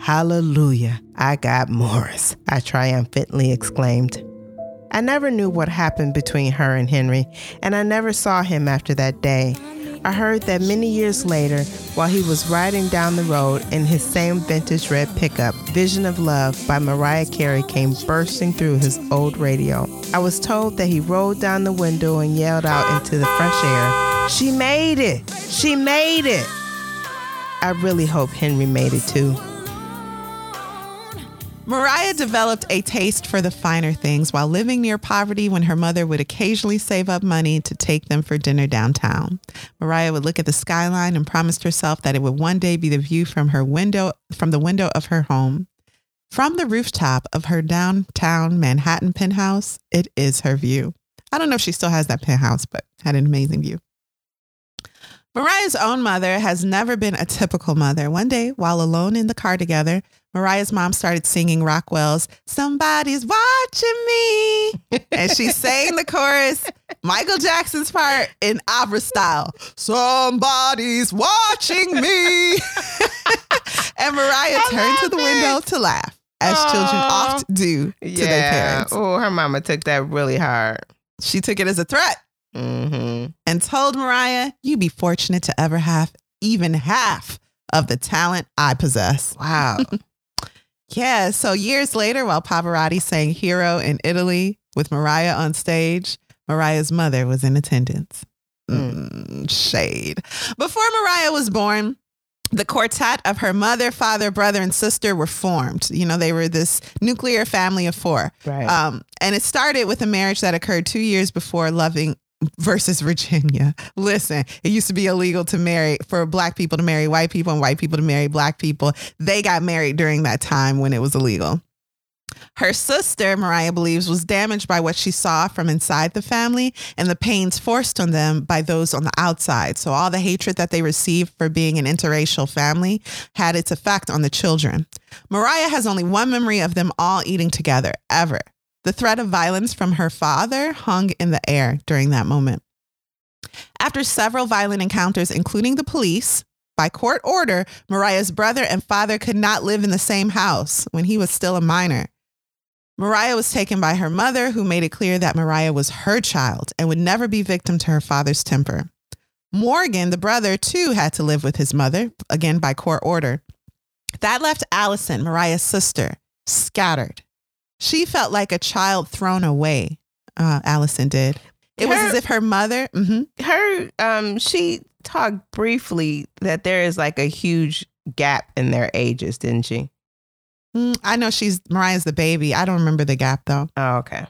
Hallelujah, I got Morris, I triumphantly exclaimed. I never knew what happened between her and Henry, and I never saw him after that day. I heard that many years later, while he was riding down the road in his same vintage red pickup, Vision of Love by Mariah Carey came bursting through his old radio. I was told that he rolled down the window and yelled out into the fresh air, She made it! She made it! I really hope Henry made it too. Mariah developed a taste for the finer things while living near poverty when her mother would occasionally save up money to take them for dinner downtown. Mariah would look at the skyline and promised herself that it would one day be the view from her window from the window of her home. From the rooftop of her downtown Manhattan penthouse, it is her view. I don't know if she still has that penthouse, but had an amazing view. Mariah's own mother has never been a typical mother. One day, while alone in the car together, Mariah's mom started singing Rockwell's Somebody's Watching Me. and she sang the chorus, Michael Jackson's part in opera style. Somebody's watching me. and Mariah I turned to the love window to laugh, as children oft do to their parents. Oh, her mama took that really hard. She took it as a threat Mm-hmm. and told Mariah, You'd be fortunate to ever have even half of the talent I possess. Wow. Yeah. So years later, while Pavarotti sang Hero in Italy with Mariah on stage, Mariah's mother was in attendance. Mm, shade. Before Mariah was born, the quartet of her mother, father, brother, and sister were formed. You know, they were this nuclear family of four. right. Um, and it started with a marriage that occurred two years before Loving versus Virginia. Listen, it used to be illegal to marry for black people to marry white people and white people to marry black people. They got married during that time when it was illegal. Her sister, Mariah believes, was damaged by what she saw from inside the family and the pains forced on them by those on the outside. So, all the hatred that they received for being an interracial family had its effect on the children. Mariah has only one memory of them all eating together, ever. The threat of violence from her father hung in the air during that moment. After several violent encounters, including the police, by court order, Mariah's brother and father could not live in the same house when he was still a minor. Mariah was taken by her mother, who made it clear that Mariah was her child and would never be victim to her father's temper. Morgan, the brother, too had to live with his mother, again by court order. That left Allison, Mariah's sister, scattered. She felt like a child thrown away. Uh, Allison did. It was as if her mother. mhm. her um she talked briefly that there is like a huge gap in their ages, didn't she? Mm, I know she's Mariah's the baby. I don't remember the gap though, Oh, okay.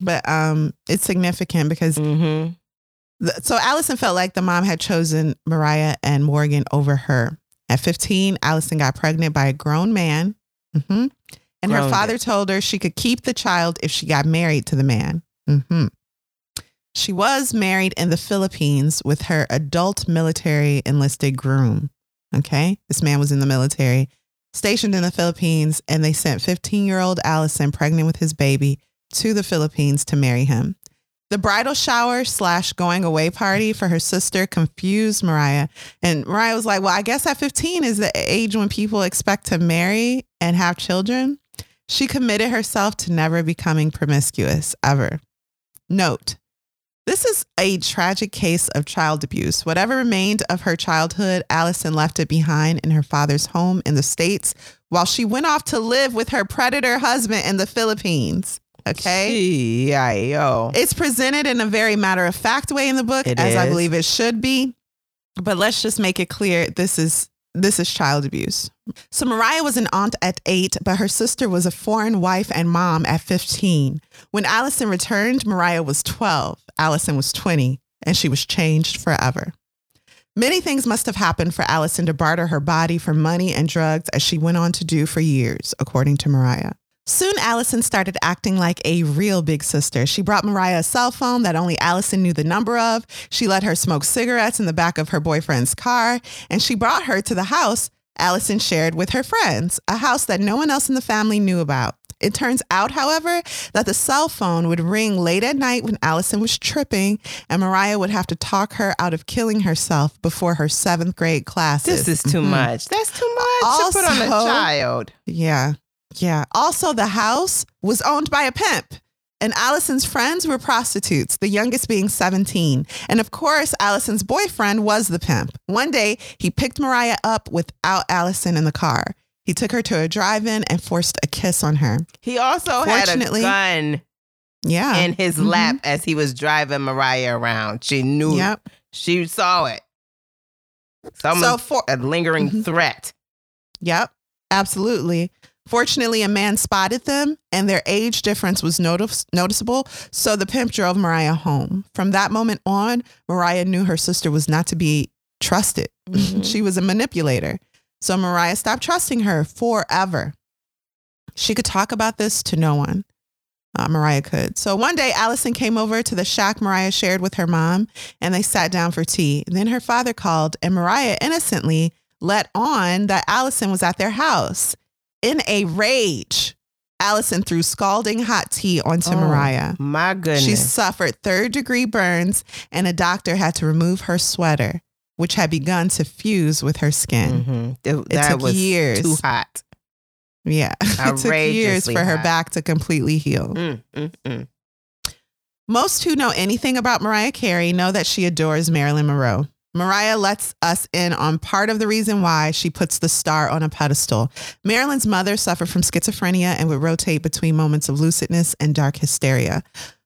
but um, it's significant because Mm-hmm. th- so Allison felt like the mom had chosen Mariah and Morgan over her. At 15, Allison got pregnant by a grown man. hmm And her father man. told her she could keep the child if she got married to the man. hmm She was married in the Philippines with her adult military enlisted groom. Okay. This man was in the military, stationed in the Philippines, and they sent 15 year old Allison, pregnant with his baby, to the Philippines to marry him. The bridal shower slash going away party for her sister confused Mariah. And Mariah was like, Well, I guess at 15 is the age when people expect to marry and have children. She committed herself to never becoming promiscuous ever. Note, this is a tragic case of child abuse. Whatever remained of her childhood, Allison left it behind in her father's home in the States while she went off to live with her predator husband in the Philippines. Okay. Yo. It's presented in a very matter of fact way in the book, It as I believe it should be. But let's just make it clear this is this is child abuse. So Mariah was an aunt at eight, but her sister was a foreign wife and mom at 15. When Allison returned, Mariah was 12, Allison was 20, and she was changed forever. Many things must have happened for Allison to barter her body for money and drugs as she went on to do for years, according to Mariah. Soon, Allison started acting like a real big sister. She brought Mariah a cell phone that only Allison knew the number of. She let her smoke cigarettes in the back of her boyfriend's car, and she brought her to the house Allison shared with her friends, a house that no one else in the family knew about. It turns out, however, that the cell phone would ring late at night when Allison was tripping, and Mariah would have to talk her out of killing herself before her seventh grade classes. This is too Mhm. much. That's too much to put on a child. Yeah. Yeah. Also, the house was owned by a pimp. And Allison's friends were prostitutes, the youngest being 17. And of course, Allison's boyfriend was the pimp. One day, he picked Mariah up without Allison in the car. He took her to a drive in and forced a kiss on her. He also had a gun Yeah. in his Mhm. lap as he was driving Mariah around. She knew. Yep. She saw it. Some So for a lingering Mhm. threat. Yep, absolutely. Fortunately, a man spotted them and their age difference was notice- noticeable. So the pimp drove Mariah home. From that moment on, Mariah knew her sister was not to be trusted. Mhm. she was a manipulator. So Mariah stopped trusting her forever. She could talk about this to no one. Uh, Mariah could. So one day, Allison came over to the shack Mariah shared with her mom, and they sat down for tea. Then her father called, and Mariah innocently let on that Allison was at their house. In a rage, Allison threw scalding hot tea onto Oh, Mariah. My goodness. She suffered third degree burns, and a doctor had to remove her sweater, which had begun to fuse with her skin. Mhm. Th- that took was years. too hot. Yeah. it took years for her back to completely heal. Mm, mm, mm. Most who know anything about Mariah Carey know that she adores Marilyn Monroe. Mariah lets us in on part of the reason why she puts the star on a pedestal. Marilyn's mother suffered from schizophrenia and would rotate between moments of lucidness and dark hysteria.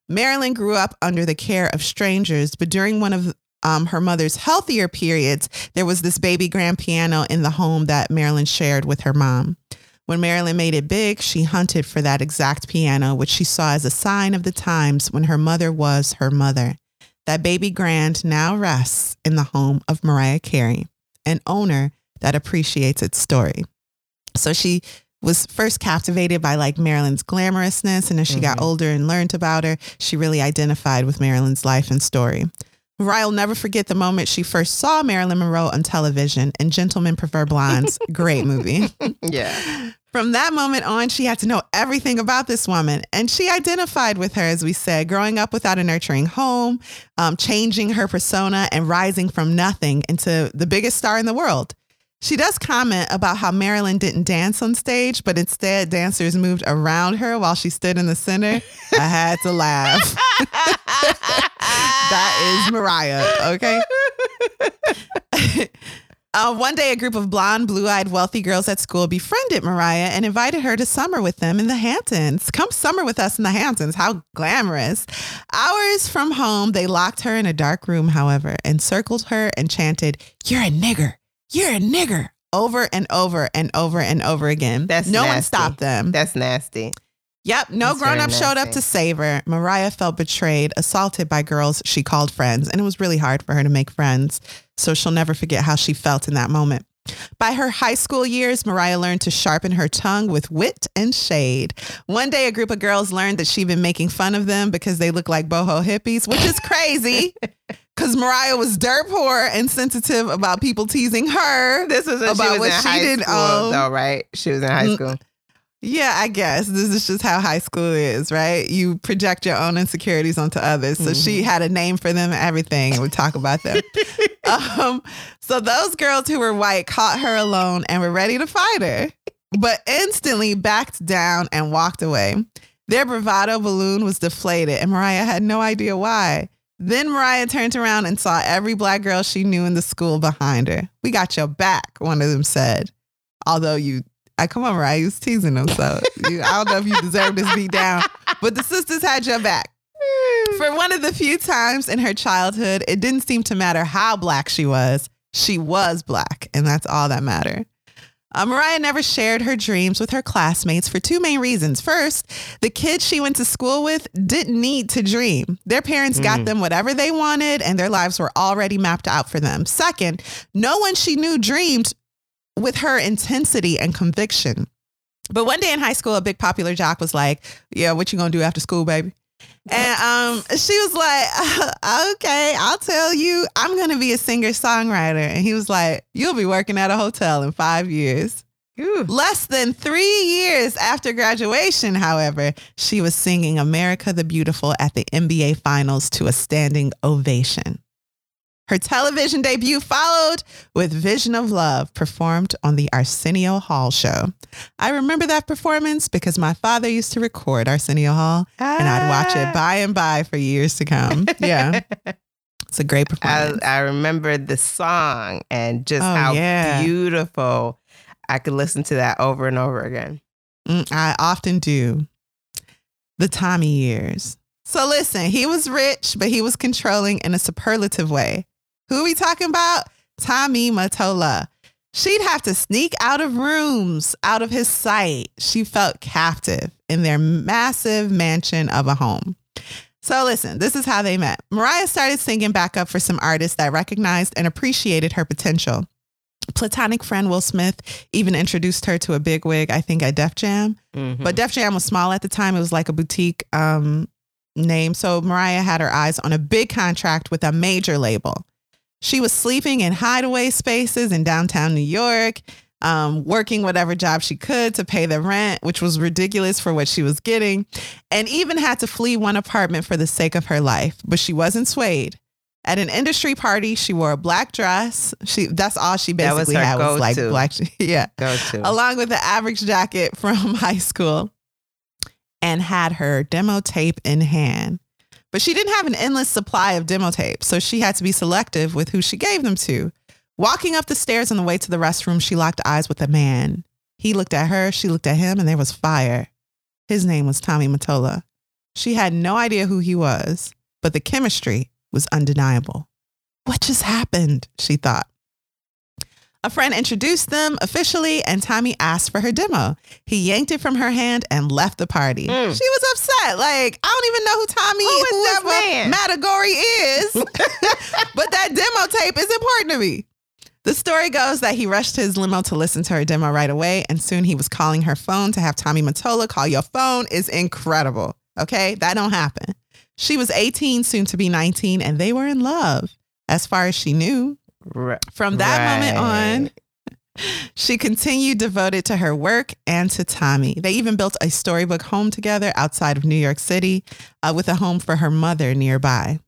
Marilyn grew up under the care of strangers, but during one of um, her mother's healthier periods, there was this baby grand piano in the home that Marilyn shared with her mom. When Marilyn made it big, she hunted for that exact piano, which she saw as a sign of the times when her mother was her mother. That baby grand now rests in the home of Mariah Carey, an owner that appreciates its story. So she was first captivated by like Marilyn's glamorousness. And as she got Mhm. older and learned about her, she really identified with Marilyn's life and story. Mariah will never forget the moment she first saw Marilyn Monroe on television and Gentlemen Prefer Blondes. Great movie. Yeah. From that moment on, she had to know everything about this woman. And she identified with her, as we said, growing up without a nurturing home, um, changing her persona, and rising from nothing into the biggest star in the world. She does comment about how Marilyn didn't dance on stage, but instead dancers moved around her while she stood in the center. I had to laugh. that is Mariah, okay? Uh, one day, a group of blonde, blue eyed, wealthy girls at school befriended Mariah and invited her to summer with them in the Hamptons. Come summer with us in the Hamptons. How glamorous. Hours from home, they locked her in a dark room, however, encircled her and chanted, You're a nigger. You're a nigger. Over and over and over and over again. That's no one stopped them. That's nasty. Yep, no grown up showed up to save her. Mariah felt betrayed, assaulted by girls she called friends, and it was really hard for her to make friends. So she'll never forget how she felt in that moment. By her high school years, Mariah learned to sharpen her tongue with wit and shade. One day, a group of girls learned that she'd been making fun of them because they look like boho hippies, which is crazy because Mariah was dirt poor and sensitive about people teasing her. This was About she was what in she high did school, own. though, right? She was in high Mm. school. Yeah, I guess this is just how high school is, right? You project your own insecurities onto others. So she had a name for them and everything, and we talk about them. um, so those girls who were white caught her alone and were ready to fight her, but instantly backed down and walked away. Their bravado balloon was deflated, and Mariah had no idea why. Then Mariah turned around and saw every black girl she knew in the school behind her. We got your back, one of them said. Although you I come on, Mariah, you was teasing them, so you, I don't know if you deserve this beat down, but the sisters had your back. For one of the few times in her childhood, it didn't seem to matter how black she was. She was black, and that's all that mattered. Uh, Mariah never shared her dreams with her classmates for two main reasons. First, the kids she went to school with didn't need to dream. Their parents got them whatever they wanted, and their lives were already mapped out for them. Second, no one she knew dreamed with her intensity and conviction. But one day in high school, a big popular jock was like, "Yeah, what you gonna do after school, baby?" And um, she was like, "Okay, I'll tell you. I'm gonna be a singer songwriter." And he was like, "You'll be working at a hotel in five years." Ooh. Less than three years after graduation, however, she was singing America the Beautiful at the NBA Finals to a standing ovation. Her television debut followed with Vision of Love, performed on the Arsenio Hall show. I remember that performance because my father used to record Arsenio Hall and I'd watch Ah. it by and by for years to come. Yeah. It's a great performance. I remember the song and just Oh, how yeah. beautiful. I could listen to that over and over again. Mm, I often do. The Tommy years. So listen, he was rich, but he was controlling in a superlative way. Who are we talking about? Tommy Mottola. She'd have to sneak out of rooms, out of his sight. She felt captive in their massive mansion of a home. So listen, this is how they met. Mariah started singing backup for some artists that recognized and appreciated her potential. Platonic friend Will Smith even introduced her to a bigwig, I think at Def Jam. Mhm. But Def Jam was small at the time. It was like a boutique um, name. So Mariah had her eyes on a big contract with a major label. She was sleeping in hideaway spaces in downtown New York, um, working whatever job she could to pay the rent, which was ridiculous for what she was getting, and even had to flee one apartment for the sake of her life. But she wasn't swayed. At an industry party, she wore a black dress. She that's all she was basically her had was like go-to. black. Yeah Go to. along with the average jacket from high school and had her demo tape in hand. But she didn't have an endless supply of demo tapes, so she had to be selective with who she gave them to. Walking up the stairs on the way to the restroom, she locked eyes with a man. He looked at her, she looked at him, and there was fire. His name was Tommy Mottola. She had no idea who he was, but the chemistry was undeniable. What just happened? She thought. A friend introduced them officially, and Tommy asked for her demo. He yanked it from her hand and left the party. Mm. She was upset. Like, I don't even know who Tommy Who is whoever is, but that demo tape is important to me. The story goes that he rushed his limo to listen to her demo right away, and soon he was calling her phone to have Tommy Mottola call your phone is incredible. Okay, that don't happen. She was 18, soon to be 19, and they were in love, as far as she knew. From that moment on, she continued devoted to her work and to Tommy. They even built a storybook home together outside of New York City uh, with a home for her mother nearby.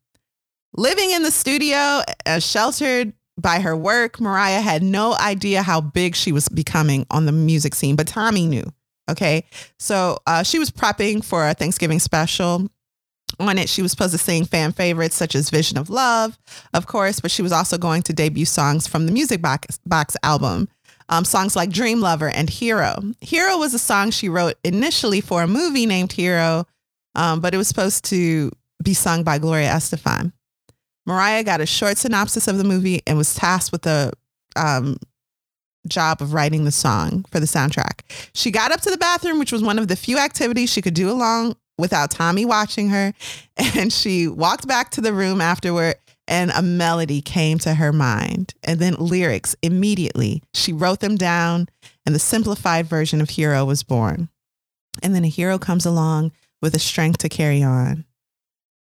Living in the studio, uh, sheltered by her work, Mariah had no idea how big she was becoming on the music scene, but Tommy knew. Okay. So uh, she was prepping for a Thanksgiving special. On it, she was supposed to sing fan favorites such as Vision of Love, of course, but she was also going to debut songs from the Music Box, Box album. Um, songs like Dream Lover and Hero. Hero was a song she wrote initially for a movie named Hero, um, but it was supposed to be sung by Gloria Estefan. Mariah got a short synopsis of the movie and was tasked with the um, job of writing the song for the soundtrack. She got up to the bathroom, which was one of the few activities she could do along without Tommy watching her. And she walked back to the room afterward, and a melody came to her mind. And then lyrics immediately. She wrote them down, and the simplified version of Hero was born. And then a hero comes along with the strength to carry on.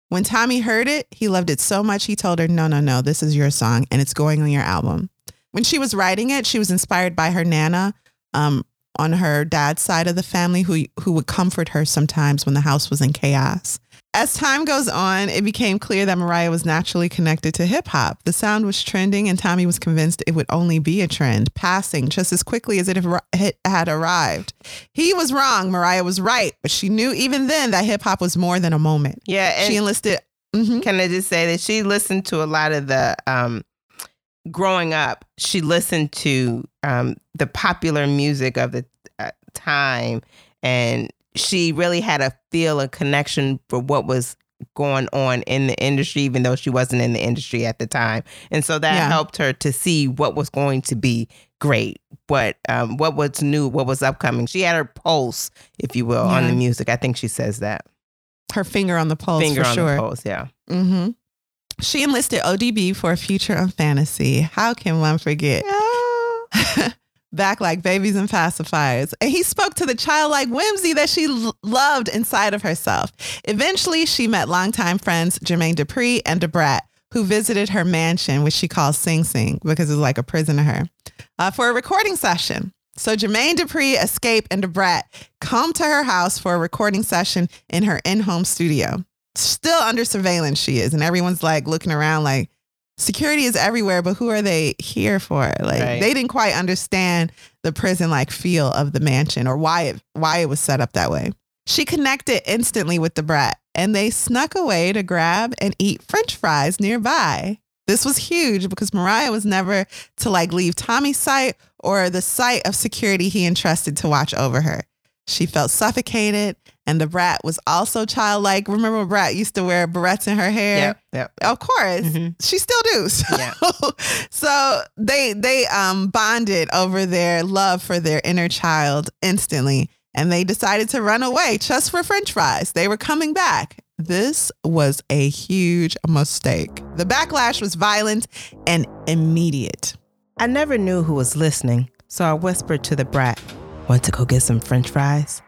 When Tommy heard it, he loved it so much he told her, No, no, no, this is your song and it's going on your album. When she was writing it, she was inspired by her Nana um, on her dad's side of the family who, who would comfort her sometimes when the house was in chaos. As time goes on, it became clear that Mariah was naturally connected to hip hop. The sound was trending, and Tommy was convinced it would only be a trend, passing just as quickly as it had arrived. He was wrong. Mariah was right, but she knew even then that hip hop was more than a moment. Yeah, she enlisted. Mhm. can I just say that she listened to a lot of the um growing up, she listened to um the popular music of the uh, time and she really had a feel a connection for what was going on in the industry, even though she wasn't in the industry at the time. And so that Yeah. helped her to see what was going to be great, what um, what was new, what was upcoming. She had her pulse, if you will, on the music. I think she says that. Her finger on the pulse Finger for on sure. the pulse, yeah. hmm She enlisted ODB for a future on fantasy. How can one forget? Back like babies and pacifiers. And he spoke to the childlike whimsy that she l- loved inside of herself. Eventually, she met longtime friends Jermaine Dupri and Da Brat, who visited her mansion, which she calls Sing Sing because it was like a prison to her, uh, for a recording session. So Jermaine Dupri, Xscape, and Da Brat come to her house for a recording session in her in-home studio. Still under surveillance, she is, and everyone's like looking around like security is everywhere, but who are they here for? Like Right. they didn't quite understand the prison-like feel of the mansion or why it why it was set up that way. She connected instantly with Da Brat, and they snuck away to grab and eat French fries nearby. This was huge because Mariah was never to like leave Tommy's sight or the sight of security he entrusted to watch over her. She felt suffocated, and Da Brat was also childlike. Remember, Brat used to wear barrettes in her hair. Yep, yep. Of course, Mhm. she still do. So, Yeah. so they they um bonded over their love for their inner child instantly, and they decided to run away just for French fries. They were coming back. This was a huge mistake. The backlash was violent and immediate. I never knew who was listening, so I whispered to Da Brat, Want to go get some french fries?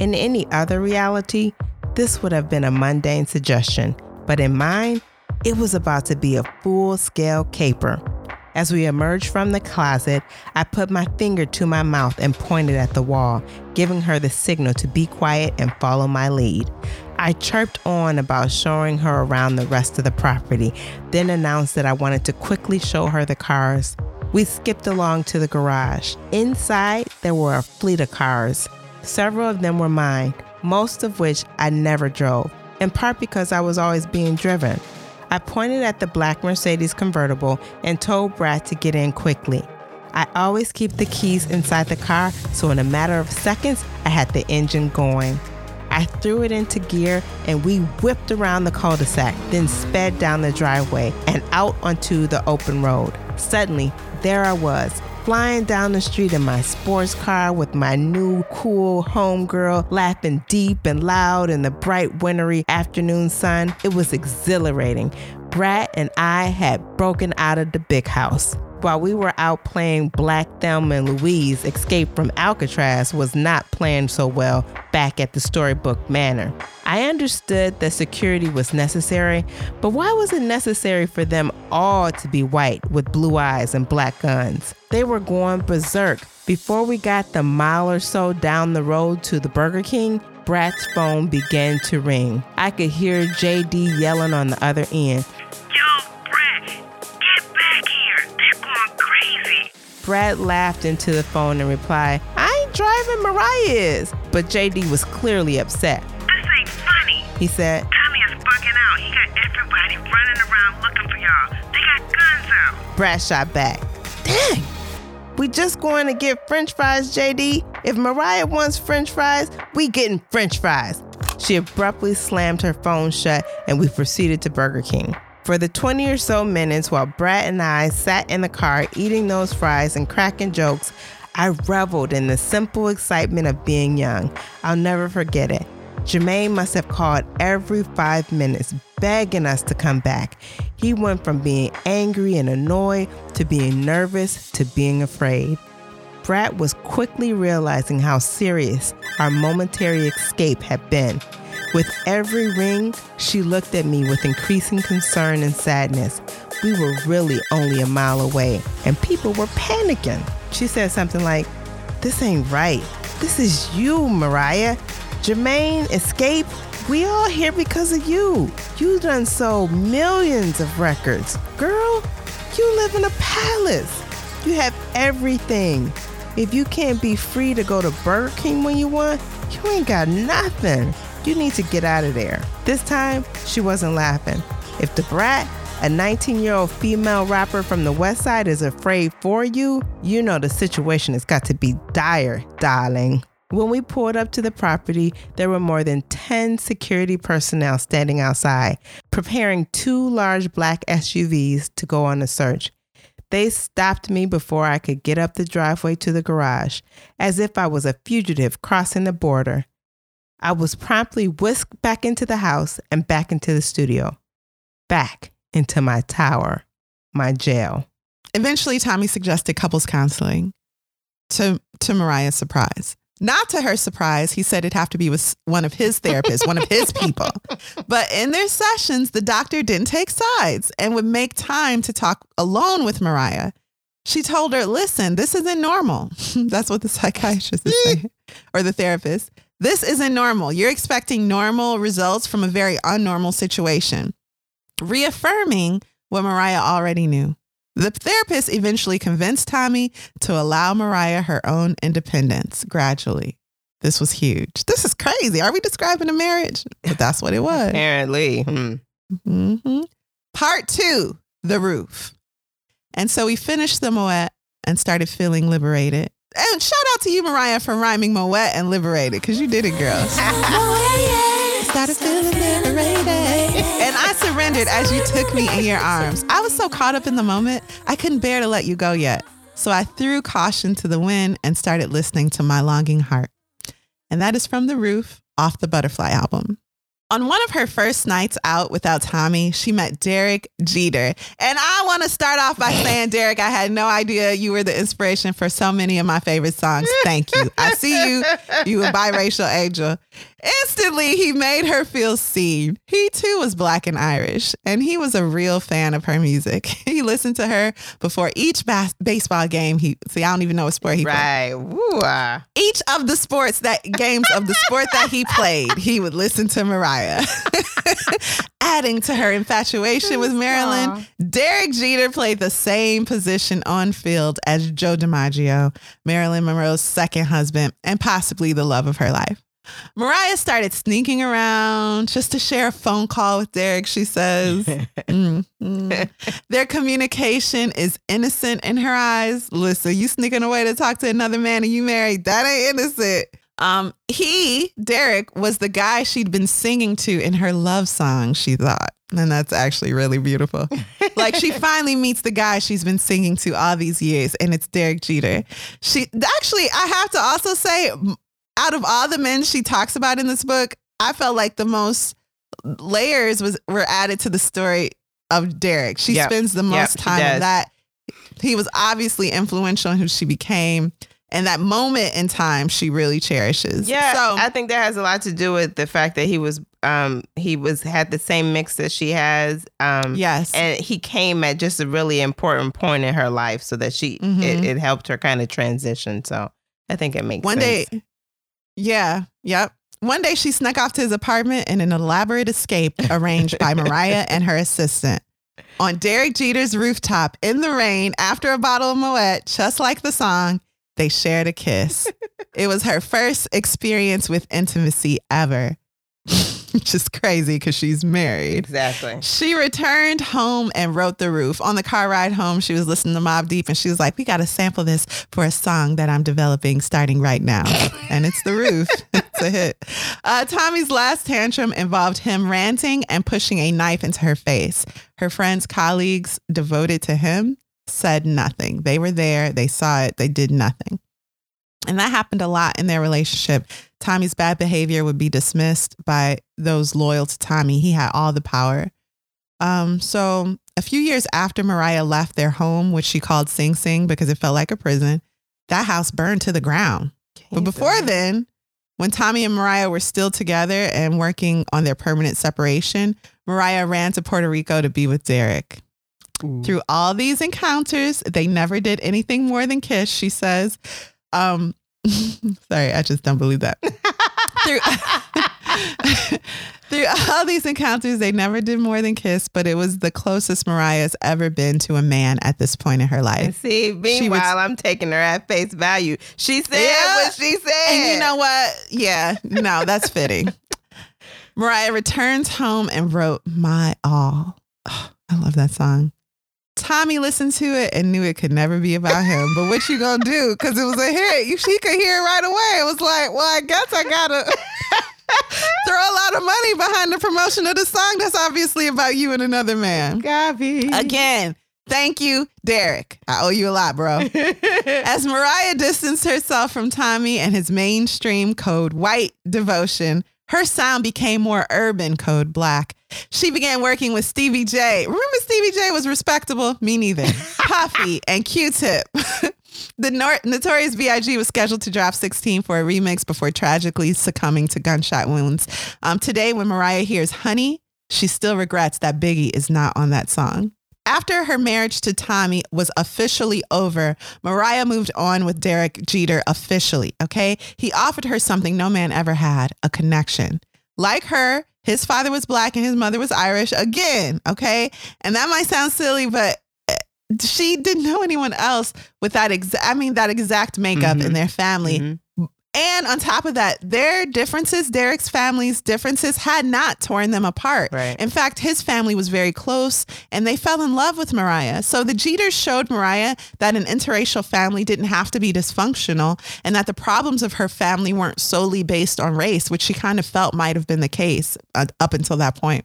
In any other reality, this would have been a mundane suggestion, but in mine, it was about to be a full scale caper. As we emerged from the closet, I put my finger to my mouth and pointed at the wall, giving her the signal to be quiet and follow my lead. I chirped on about showing her around the rest of the property, then announced that I wanted to quickly show her the cars. We skipped along to the garage. Inside, there were a fleet of cars. Several of them were mine, most of which I never drove, in part because I was always being driven. I pointed at the black Mercedes convertible and told Brat to get in quickly. I always keep the keys inside the car, so in a matter of seconds, I had the engine going. I threw it into gear and we whipped around the cul de sac, then sped down the driveway and out onto the open road. Suddenly, there I was, flying down the street in my sports car with my new cool homegirl laughing deep and loud in the bright wintry afternoon sun. It was exhilarating. Brat and I had broken out of the big house. While we were out playing Black Thelma and Louise, Escape from Alcatraz was not planned so well back at the Storybook Manor. I understood that security was necessary, but why was it necessary for them all to be white with blue eyes and black guns? They were going berserk. Before we got the mile or so down the road to the Burger King, Brat's phone began to ring. I could hear JD yelling on the other end. Yo, Brat laughed into the phone and replied, I ain't driving, Mariah is. But JD was clearly upset. This ain't funny. He said, Tommy is bugging out. He got everybody running around looking for y'all. They got guns out. Brat shot back. Dang. We just going to get french fries, JD. If Mariah wants french fries, we getting french fries. She abruptly slammed her phone shut and we proceeded to Burger King. For the 20 or so minutes while Brat and I sat in the car eating those fries and cracking jokes, I reveled in the simple excitement of being young. I'll never forget it. Jermaine must have called every five minutes, begging us to come back. He went from being angry and annoyed to being nervous to being afraid. Brat was quickly realizing how serious our momentary escape had been. With every ring, she looked at me with increasing concern and sadness. We were really only a mile away, and people were panicking. She said something like, This ain't right. This is you, Mariah. Jermaine, Xscape, we all here because of you. You done sold millions of records. Girl, you live in a palace. You have everything. If you can't be free to go to Burger King when you want, you ain't got nothing. You need to get out of there. This time, she wasn't laughing. If Da Brat, a 19 year old female rapper from the West Side, is afraid for you, you know the situation has got to be dire, darling. When we pulled up to the property, there were more than 10 security personnel standing outside, preparing two large black SUVs to go on a search. They stopped me before I could get up the driveway to the garage, as if I was a fugitive crossing the border. I was promptly whisked back into the house and back into the studio, back into my tower, my jail. Eventually, Tommy suggested couples counseling to, to Mariah's surprise. Not to her surprise, he said it'd have to be with one of his therapists, one of his people. But in their sessions, the doctor didn't take sides and would make time to talk alone with Mariah. She told her, listen, this isn't normal. That's what the psychiatrist is saying, or the therapist. This isn't normal. You're expecting normal results from a very unnormal situation, reaffirming what Mariah already knew. The therapist eventually convinced Tommy to allow Mariah her own independence gradually. This was huge. This is crazy. Are we describing a marriage? But that's what it was. Apparently. Hmm. hmm Part two, the roof. And so we finished the Moet and started feeling liberated. And shout out to you, Mariah, for rhyming Moet and liberated, because you did it, girl. started feeling liberated. And I surrendered as you took me in your arms. I was so caught up in the moment, I couldn't bear to let you go yet. So I threw caution to the wind and started listening to my longing heart. And that is from The Roof off the Butterfly album. On one of her first nights out without Tommy, she met Derek Jeter. And I want to start off by saying, Derek, I had no idea you were the inspiration for so many of my favorite songs. Thank you. I see you. You a biracial angel. Instantly, he made her feel seen. He too was black and Irish, and he was a real fan of her music. He listened to her before each bas- baseball game. He see, I don't even know what sport he played Right. Each of the sports that games of the sport that he played, he would listen to Mariah. Adding to her infatuation with Marilyn, Derek Jeter played the same position on field as Joe DiMaggio, Marilyn Monroe's second husband, and possibly the love of her life. Mariah started sneaking around just to share a phone call with Derek, she says. Mm, mm. Their communication is innocent in her eyes. Listen, you sneaking away to talk to another man and you married, that ain't innocent. Um, he, Derek, was the guy she'd been singing to in her love song, she thought. And that's actually really beautiful. like she finally meets the guy she's been singing to all these years, and it's Derek Jeter. She actually, I have to also say, out of all the men she talks about in this book, I felt like the most layers was were added to the story of Derek. She Yep. spends the most she time in that. He was obviously influential in who she became. And that moment in time she really cherishes. Yeah, So I think that has a lot to do with the fact that he was um he was had the same mix that she has. Um yes. and he came at just a really important point in her life so that she Mhm. it, it helped her kind of transition. So I think it makes One sense. day, yeah, yep. One day she snuck off to his apartment in an elaborate escape arranged by Mariah and her assistant. On Derek Jeter's rooftop in the rain after a bottle of Moet, just like the song, they shared a kiss. it was her first experience with intimacy ever. Which is crazy because she's married. Exactly. She returned home and wrote the roof. On the car ride home, she was listening to Mobb Deep and she was like, We got to sample this for a song that I'm developing starting right now. and it's the roof. it's a hit. Uh, Tommy's last tantrum involved him ranting and pushing a knife into her face. Her friends, colleagues devoted to him said nothing. They were there, they saw it, they did nothing. And that happened a lot in their relationship. Tommy's bad behavior would be dismissed by those loyal to Tommy. He had all the power. Um, so a few years after Mariah left their home, which she called Sing Sing because it felt like a prison, that house burned to the ground. But before then, when Tommy and Mariah were still together and working on their permanent separation, Mariah ran to Puerto Rico to be with Derek. Through all these encounters, they never did anything more than kiss, she says. Um, sorry, I just don't believe that. through, through all these encounters, they never did more than kiss, but it was the closest Mariah's ever been to a man at this point in her And life. see, meanwhile, I'm taking her at face value. She said Yeah. what she said. And you know what? Yeah, no, that's fitting. Mariah returns home and wrote My All. Oh, I love that song. Tommy listened to it and knew it could never be about him. But what you gonna do? Because it was a hit. You, she could hear it right away. It was like, well, I guess I gotta throw a lot of money behind the promotion of the song. That's obviously about you and another man. Gabby. Again, thank you, Derek. I owe you a lot, bro. As Mariah distanced herself from Tommy and his mainstream code white devotion, her sound became more urban code black. She began working with Stevie J. Remember Stevie J was respectable? Me neither. Puffy and Q-Tip. the Nor- Notorious B.I.G. was scheduled to drop 16 for a remix before tragically succumbing to gunshot wounds. Um, today, when Mariah hears Honey, she still regrets that Biggie is not on that song. After her marriage to Tommy was officially over, Mariah moved on with Derek Jeter officially, okay? He offered her something no man ever had a connection. Like her, his father was black and his mother was Irish again, okay? And that might sound silly, but eh, she didn't know anyone else with that exact, I mean, that exact makeup in their family. Mhm. And on top of that, their differences, Derek's family's differences, had not torn them apart. Right. In fact, his family was very close and they fell in love with Mariah. So the Jeters showed Mariah that an interracial family didn't have to be dysfunctional and that the problems of her family weren't solely based on race, which she kind of felt might have been the case uh, up until that point.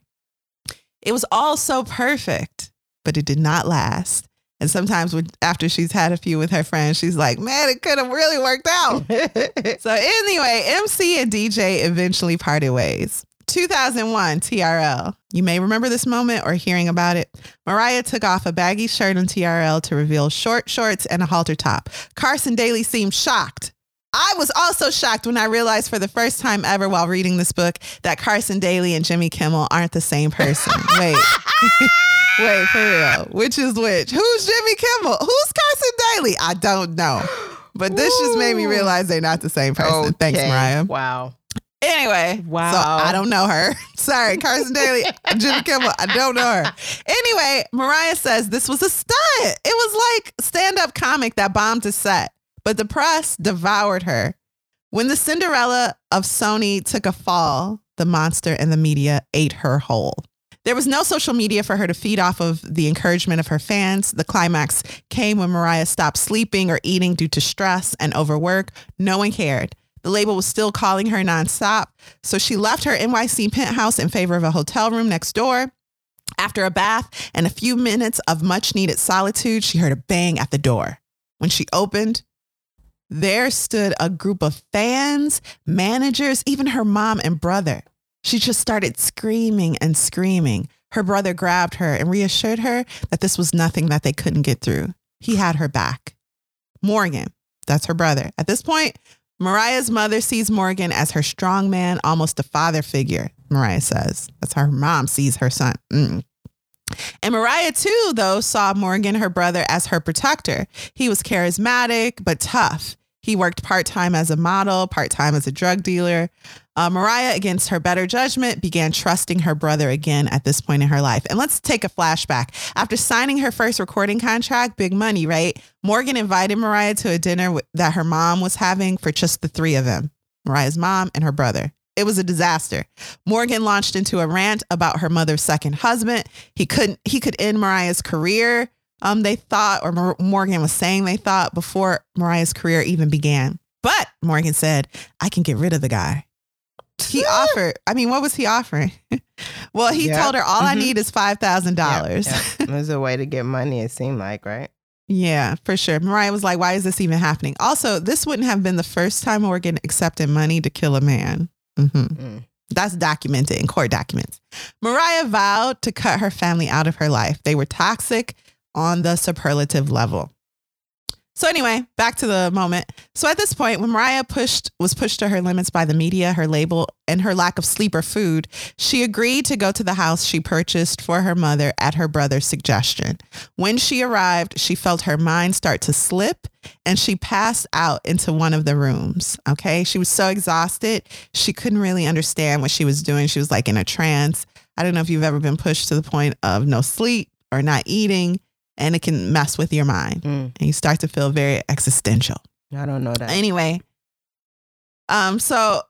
It was all so perfect, but it did not last. And sometimes after she's had a few with her friends, she's like, man, it could have really worked out. so anyway, MC and DJ eventually parted ways. 2001 TRL. You may remember this moment or hearing about it. Mariah took off a baggy shirt on TRL to reveal short shorts and a halter top. Carson Daly seemed shocked. I was also shocked when I realized for the first time ever while reading this book that Carson Daly and Jimmy Kimmel aren't the same person. Wait. Wait, for real. Which is which? Who's Jimmy Kimmel? Who's Carson Daly? I don't know. But this just made me realize they're not the same person. Thanks, Mariah. Wow. Anyway, Wow. So I don't know her. Sorry, Carson Daly, Jimmy Kimmel. I don't know her. Anyway, Mariah says this was a stunt. It was like stand-up comic that bombed a set, but the press devoured her. When the Cinderella of Sony took a fall, the monster and the media ate her whole. There was no social media for her to feed off of the encouragement of her fans. The climax came when Mariah stopped sleeping or eating due to stress and overwork. No one cared. The label was still calling her nonstop. So she left her NYC penthouse in favor of a hotel room next door. After a bath and a few minutes of much needed solitude, she heard a bang at the door. When she opened, there stood a group of fans, managers, even her mom and brother. She just started screaming and screaming. Her brother grabbed her and reassured her that this was nothing that they couldn't get through. He had her back. Morgan, that's her brother. At this point, Mariah's mother sees Morgan as her strong man, almost a father figure, Mariah says. That's how her mom sees her son. Mm. And Mariah, too, though, saw Morgan, her brother, as her protector. He was charismatic, but tough. He worked part time as a model, part time as a drug dealer. Uh, Mariah, against her better judgment, began trusting her brother again at this point in her life. And let's take a flashback. After signing her first recording contract, big money, right? Morgan invited Mariah to a dinner w- that her mom was having for just the three of them Mariah's mom and her brother. It was a disaster. Morgan launched into a rant about her mother's second husband. He couldn't he could end Mariah's career. Um, they thought, or Mor- Morgan was saying they thought before Mariah's career even began. But Morgan said, "I can get rid of the guy." He offered. I mean, what was he offering? well, he Yeah. told her, "All I Mhm. need is five thousand Yeah, dollars." yeah. There's a way to get money, it seemed like, right? Yeah, for sure. Mariah was like, why is this even happening? Also, this wouldn't have been the first time Morgan accepted money to kill a man. hmm Mm. That's documented in court documents. Mariah vowed to cut her family out of her life. They were toxic on the superlative level. So anyway, back to the moment. So at this point, when Mariah pushed was pushed to her limits by the media, her label, and her lack of sleep or food, she agreed to go to the house she purchased for her mother at her brother's suggestion. When she arrived, she felt her mind start to slip and she passed out into one of the rooms. Okay. She was so exhausted, she couldn't really understand what she was doing. She was like in a trance. I don't know if you've ever been pushed to the point of no sleep or not eating, and it can mess with your mind. Mm. And you start to feel very existential. I don't know that. Anyway, um, so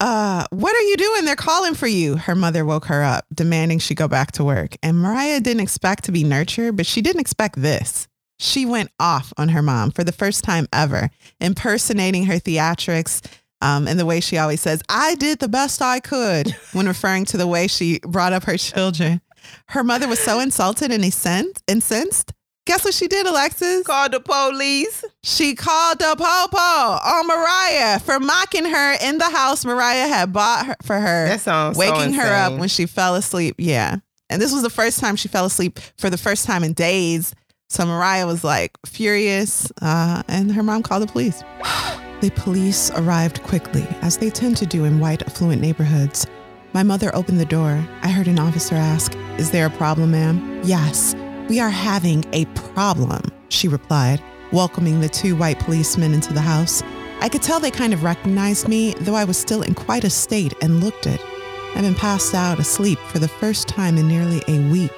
uh, what are you doing? They're calling for you. Her mother woke her up, demanding she go back to work. And Mariah didn't expect to be nurtured, but she didn't expect this. She went off on her mom for the first time ever, impersonating her theatrics um, and the way she always says, I did the best I could when referring to the way she brought up her children. Her mother was so insulted and incensed. incensed. Guess what she did, Alexis? Called the police. She called the popo on Mariah for mocking her in the house Mariah had bought her, for her, That sounds so waking her up when she fell asleep. Yeah. And this was the first time she fell asleep for the first time in days. So Mariah was like furious, uh, and her mom called the police. the police arrived quickly, as they tend to do in white, affluent neighborhoods. My mother opened the door. I heard an officer ask, Is there a problem, ma'am? Yes, we are having a problem, she replied, welcoming the two white policemen into the house. I could tell they kind of recognized me, though I was still in quite a state and looked it. I'd been passed out asleep for the first time in nearly a week.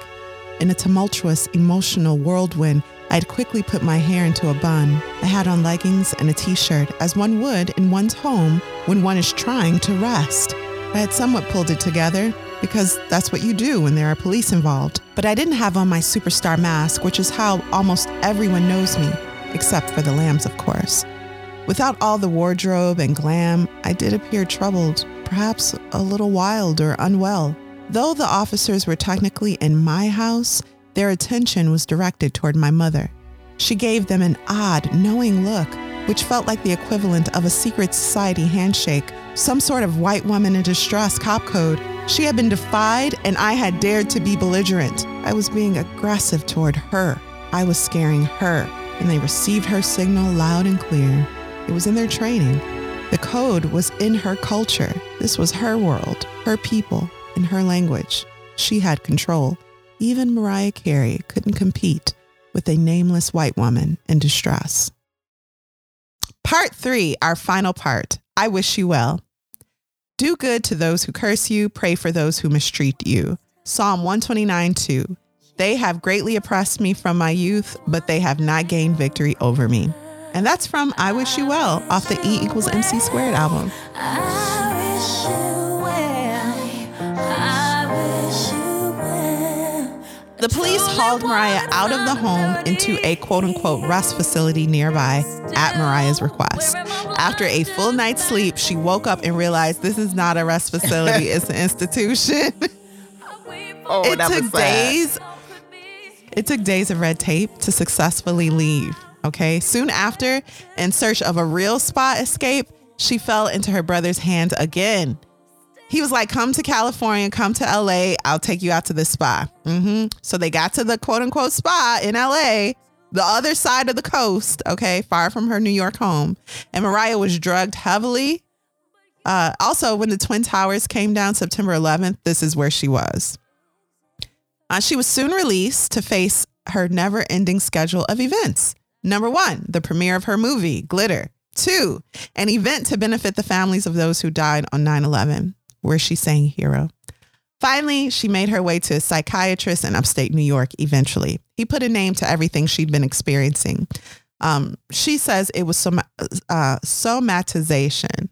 In a tumultuous, emotional whirlwind, I'd quickly put my hair into a bun. I had on leggings and a t shirt, as one would in one's home when one is trying to rest. I had somewhat pulled it together because that's what you do when there are police involved. But I didn't have on my superstar mask, which is how almost everyone knows me, except for the lambs, of course. Without all the wardrobe and glam, I did appear troubled, perhaps a little wild or unwell. Though the officers were technically in my house, their attention was directed toward my mother. She gave them an odd, knowing look, which felt like the equivalent of a secret society handshake, some sort of white woman in distress cop code. She had been defied, and I had dared to be belligerent. I was being aggressive toward her. I was scaring her, and they received her signal loud and clear. It was in their training. The code was in her culture. This was her world, her people, and her language. She had control. Even Mariah Carey couldn't compete with a nameless white woman in distress. Part three, our final part. I wish you well. Do good to those who curse you, pray for those who mistreat you. Psalm 129 2. They have greatly oppressed me from my youth, but they have not gained victory over me. And that's from I Wish You Well off the E equals MC squared album. The police hauled Mariah out of the home into a quote unquote rest facility nearby at Mariah's request. After a full night's sleep, she woke up and realized this is not a rest facility, it's an institution. Oh, it that took was sad. days. It took days of red tape to successfully leave. Okay. Soon after, in search of a real spot escape, she fell into her brother's hands again. He was like, "Come to California, come to LA. I'll take you out to this spa." hmm So they got to the quote unquote spa in LA, the other side of the coast. Okay, far from her New York home, and Mariah was drugged heavily. Uh, also, when the Twin Towers came down September 11th, this is where she was. Uh, she was soon released to face her never ending schedule of events. Number one, the premiere of her movie, Glitter. Two, an event to benefit the families of those who died on 9 11, where she sang Hero. Finally, she made her way to a psychiatrist in upstate New York eventually. He put a name to everything she'd been experiencing. Um, she says it was soma- uh, somatization.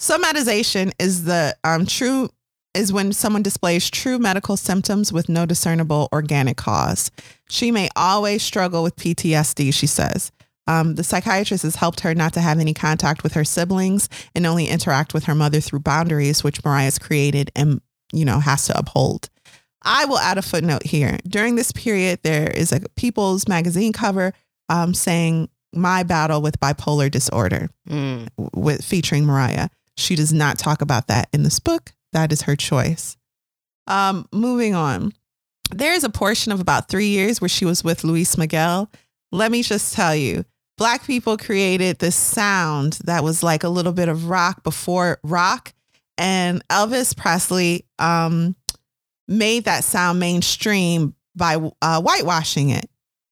Somatization is the um, true is when someone displays true medical symptoms with no discernible organic cause. She may always struggle with PTSD, she says. Um, the psychiatrist has helped her not to have any contact with her siblings and only interact with her mother through boundaries, which Mariah's created and, you know, has to uphold. I will add a footnote here. During this period, there is a People's Magazine cover um, saying "My battle with bipolar disorder," Mm. with featuring Mariah. She does not talk about that in this book. That is her choice. Um, moving on. There is a portion of about three years where she was with Luis Miguel. Let me just tell you, Black people created this sound that was like a little bit of rock before rock, and Elvis Presley um, made that sound mainstream by uh, whitewashing it.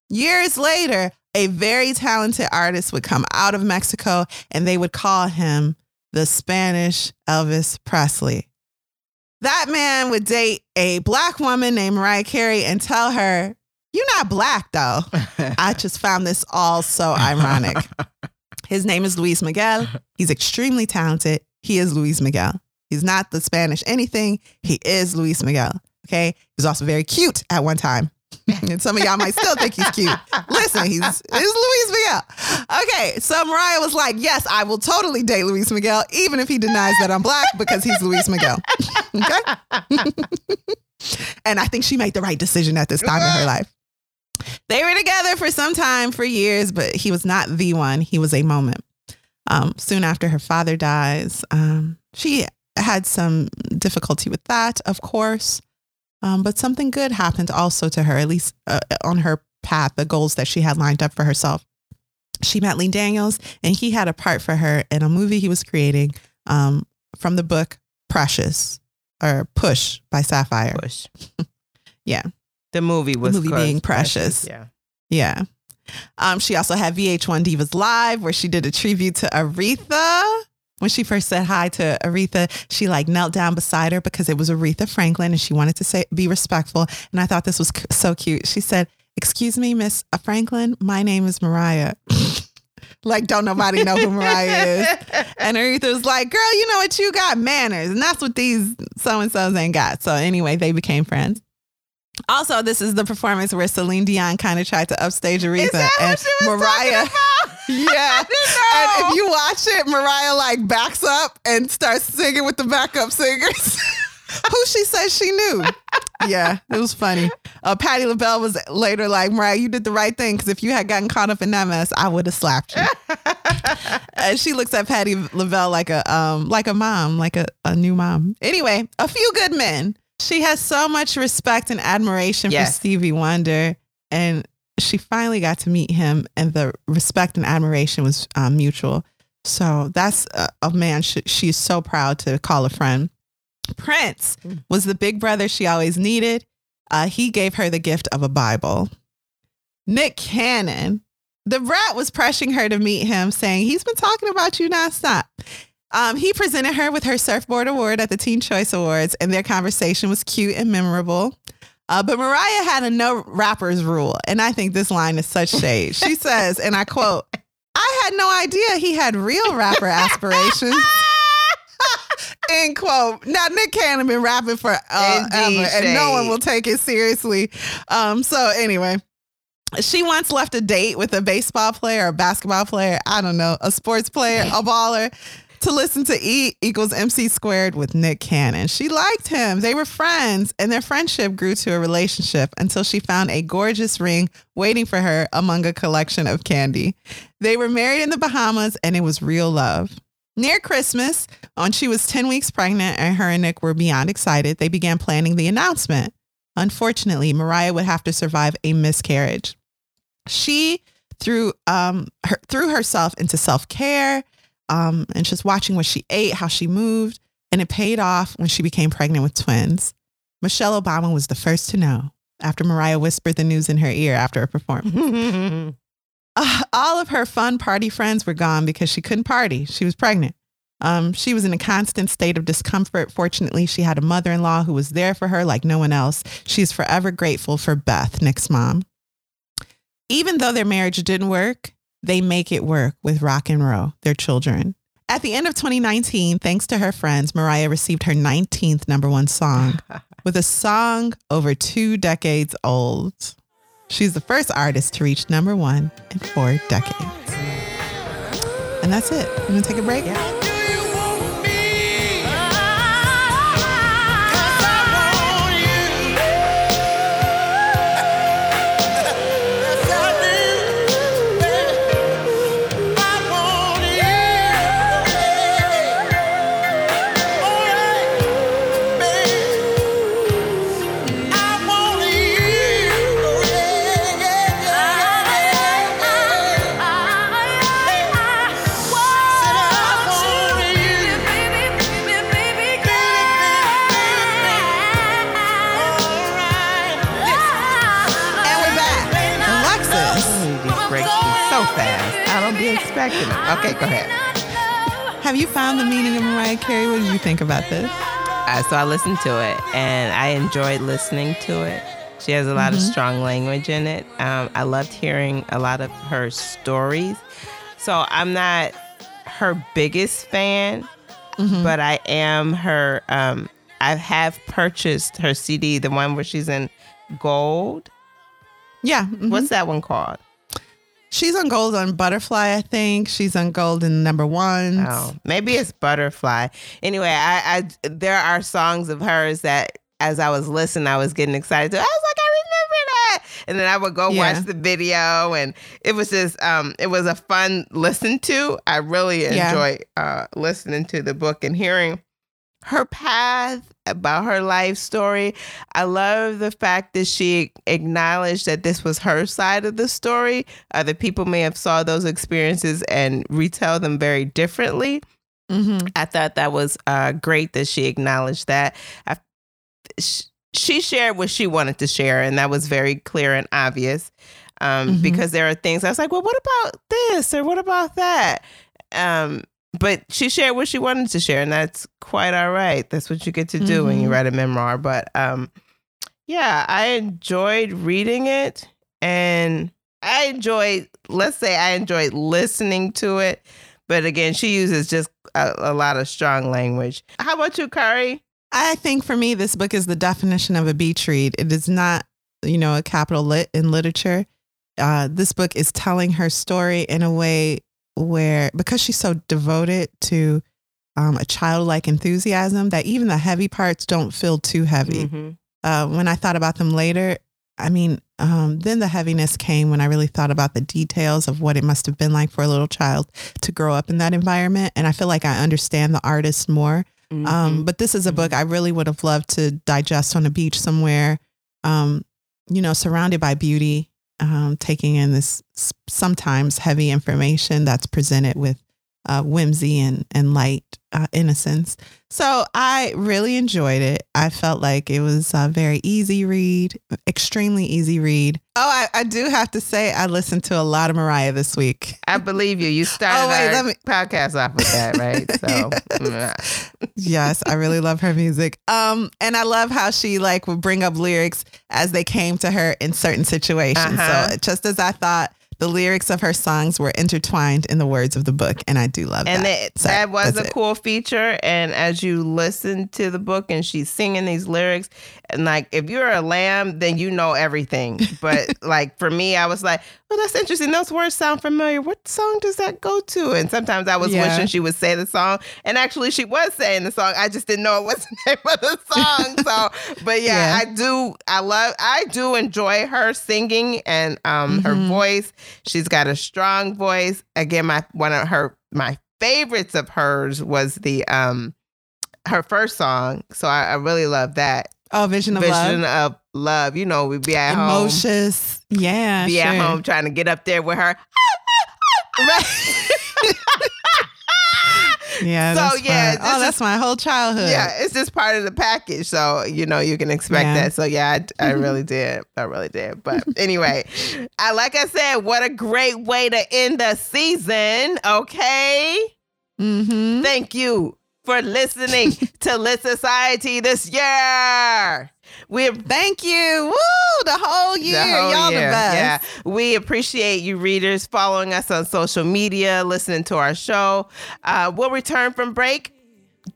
Years later, a very talented artist would come out of Mexico and they would call him the Spanish Elvis Presley. That man would date a black woman named Mariah Carey and tell her, You're not black though. I just found this all so ironic. His name is Luis Miguel. He's extremely talented. He is Luis Miguel. He's not the Spanish anything. He is Luis Miguel. Okay. He's also very cute at one time. and some of y'all might still think he's cute. Listen, he's it's Luis Miguel. Okay, so Mariah was like, "Yes, I will totally date Luis Miguel, even if he denies that I'm black, because he's Luis Miguel." Okay, and I think she made the right decision at this time in her life. They were together for some time, for years, but he was not the one. He was a moment. Um, soon after her father dies, um, she had some difficulty with that, of course. Um, but something good happened also to her, at least uh, on her path, the goals that she had lined up for herself. She met Lee Daniels, and he had a part for her in a movie he was creating um, from the book Precious or Push by Sapphire. Push. Yeah. The movie was movie called being Precious. Yeah. Yeah. Um, she also had VH1 Divas Live, where she did a tribute to Aretha. When she first said hi to Aretha, she like knelt down beside her because it was Aretha Franklin and she wanted to say be respectful. And I thought this was c- so cute. She said, "Excuse me, Miss Franklin, my name is Mariah." like, don't nobody know who Mariah is. And Aretha was like, "Girl, you know what? You got manners, and that's what these so and so's ain't got." So anyway, they became friends. Also, this is the performance where Celine Dion kind of tried to upstage Aretha Is that what and Mariah. Yeah. And if you watch it, Mariah like backs up and starts singing with the backup singers. Who she says she knew. Yeah, it was funny. Uh, Patti LaBelle was later like, Mariah, you did the right thing because if you had gotten caught up in that mess, I would have slapped you. and she looks at Patti LaBelle like a um like a mom, like a, a new mom. Anyway, a few good men. She has so much respect and admiration Yes. for Stevie Wonder, and she finally got to meet him, and the respect and admiration was um, mutual. So that's a, a man she, she's so proud to call a friend. Prince was the big brother she always needed. Uh, he gave her the gift of a Bible. Nick Cannon, Da Brat was pressuring her to meet him, saying he's been talking about you nonstop. Um, he presented her with her surfboard award at the Teen Choice Awards, and their conversation was cute and memorable. Uh, but Mariah had a no rappers rule, and I think this line is such shade. She says, and I quote, I had no idea he had real rapper aspirations. End quote. Now Nick Cannon been rapping for uh, ever, and no one will take it seriously. Um, so anyway, she once left a date with a baseball player, a basketball player, I don't know, a sports player, a baller, to listen to E equals MC squared with Nick Cannon. She liked him. They were friends, and their friendship grew to a relationship until she found a gorgeous ring waiting for her among a collection of candy. They were married in the Bahamas, and it was real love. Near Christmas, when she was 10 weeks pregnant and her and Nick were beyond excited, they began planning the announcement. Unfortunately, Mariah would have to survive a miscarriage. She threw um her, threw herself into self-care um and just watching what she ate, how she moved, and it paid off when she became pregnant with twins. Michelle Obama was the first to know after Mariah whispered the news in her ear after a performance. Uh, all of her fun party friends were gone because she couldn't party. She was pregnant. Um, she was in a constant state of discomfort. Fortunately, she had a mother in law who was there for her like no one else. She's forever grateful for Beth, Nick's mom. Even though their marriage didn't work, they make it work with Roc and Roe, their children. At the end of 2019, thanks to her friends, Mariah received her 19th number one song with a song over two decades old. She's the first artist to reach number one in four decades. And that's it. You want to take a break? And Okay, go ahead. have you found the meaning of Mariah Carey? What did you think about this? Uh, so I listened to it and I enjoyed listening to it. She has a lot of strong language in it. Um, I loved hearing a lot of her stories. So I'm not her biggest fan, Mm-hmm. but I am her. Um, I have purchased her CD, the one where she's in gold. Yeah. mhm. What's that one called? She's on gold on Butterfly, I think. She's on gold in number one. Oh, maybe it's Butterfly. Anyway, I, I there are songs of hers that as I was listening, I was getting excited. To, I was like, I remember that, and then I would go Yeah. watch the video, and it was just um, it was a fun listen to. I really Yeah. enjoy uh, listening to the book and hearing her path about her life story. I love the fact that she acknowledged that this was her side of the story. Other people may have saw those experiences and retell them very differently. Mm-hmm. I thought that was uh, great that she acknowledged that. I, sh- she shared what she wanted to share, and that was very clear and obvious. Um, Mhm. Because there are things I was like, well, what about this or what about that? Um, but she shared what she wanted to share, and that's quite all right. That's what you get to do when you Mhm. write a memoir. But um, yeah, I enjoyed reading it, and I enjoyed. Let's say I enjoyed listening to it. But again, she uses just a, a lot of strong language. How about you, Kari? I think for me, this book is the definition of a beach read. It is not, you know, a capital lit in literature. Uh, this book is telling her story in a way where, because she's so devoted to um, a childlike enthusiasm, that even the heavy parts don't feel too heavy. Mhm. uh, when I thought about them later, I mean, um, then the heaviness came when I really thought about the details of what it must have been like for a little child to grow up in that environment. And I feel like I understand the artist more. Mm-hmm. Um, but this is a book I really would have loved to digest on a beach somewhere, um, you know, surrounded by beauty, um, taking in this sometimes heavy information that's presented with uh, whimsy and, and light uh, innocence. So I really enjoyed it. I felt like it was a very easy read, extremely easy read. Oh, I, I do have to say, I listened to a lot of Mariah this week. I believe you. You started Oh, wait, our me- podcast off with that, right? So, Yes. yes, I really love her music. Um, and I love how she like would bring up lyrics as they came to her in certain situations. Uh-huh. So just as I thought the lyrics of her songs were intertwined in the words of the book, and I do love and that. that, So that was a it. cool feature. And as you listen to the book and she's singing these lyrics, and like if you're a lamb, then you know everything. But like for me, I was like, oh, that's interesting. Those words sound familiar. What song does that go to? And sometimes I was Yeah. wishing she would say the song. And actually, she was saying the song. I just didn't know it was the name of the song. So, but yeah, Yeah. I do. I love. I do enjoy her singing and um her Mhm. voice. She's got a strong voice. Again, my one of her my favorites of hers was the um her first song. So I, I really love that. oh, Vision of Vision Love. of love. You know, we'd be at home. Emotions. Yeah. Be at home trying to get up there with her. Yeah. So, yeah, Oh, that's my whole childhood. Yeah, it's just part of the package. So, you know, you can expect Yeah. that. So, yeah, I, I really did. I really did. But anyway, I like I said, what a great way to end the season. Okay. Mm-hmm. Thank you for listening to Lit Society this year. We Thank you. Woo! The whole year. the whole Y'all year. the best. Yeah. We appreciate you readers following us on social media, listening to our show. Uh, we'll return from break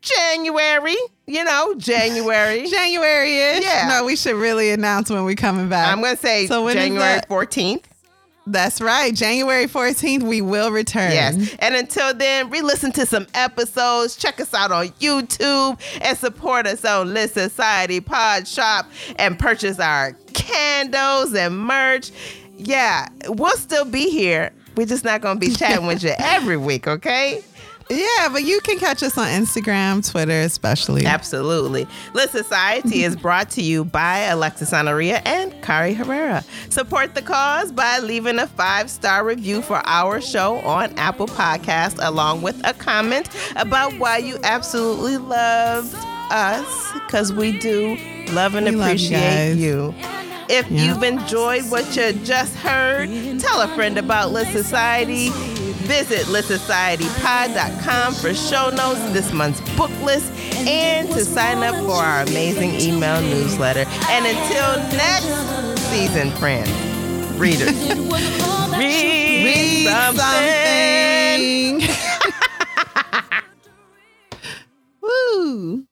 January, you know, January. January is. Yeah. No, we should really announce when we're coming back. I'm going to say So January that? 14th. That's right. January 14th, we will return. Yes. And until then, re listen to some episodes. Check us out on YouTube and support us on Lit Society Pod Shop and purchase our candles and merch. Yeah, we'll still be here. We're just not going to be chatting with you every week, okay? Yeah, but you can catch us on Instagram, Twitter, especially. Absolutely. Lit Society is brought to you by Alexis Honoria and Kari Herrera. Support the cause by leaving a five star review for our show on Apple Podcast, along with a comment about why you absolutely loved us, because we do love and We love you appreciate you. If Yeah. you've enjoyed what you just heard, tell a friend about Lit Society. Visit LitSocietyPod.com for show notes, this month's book list, and to sign up for our amazing email newsletter. And until next season, friends, readers, read, read something. something. Woo!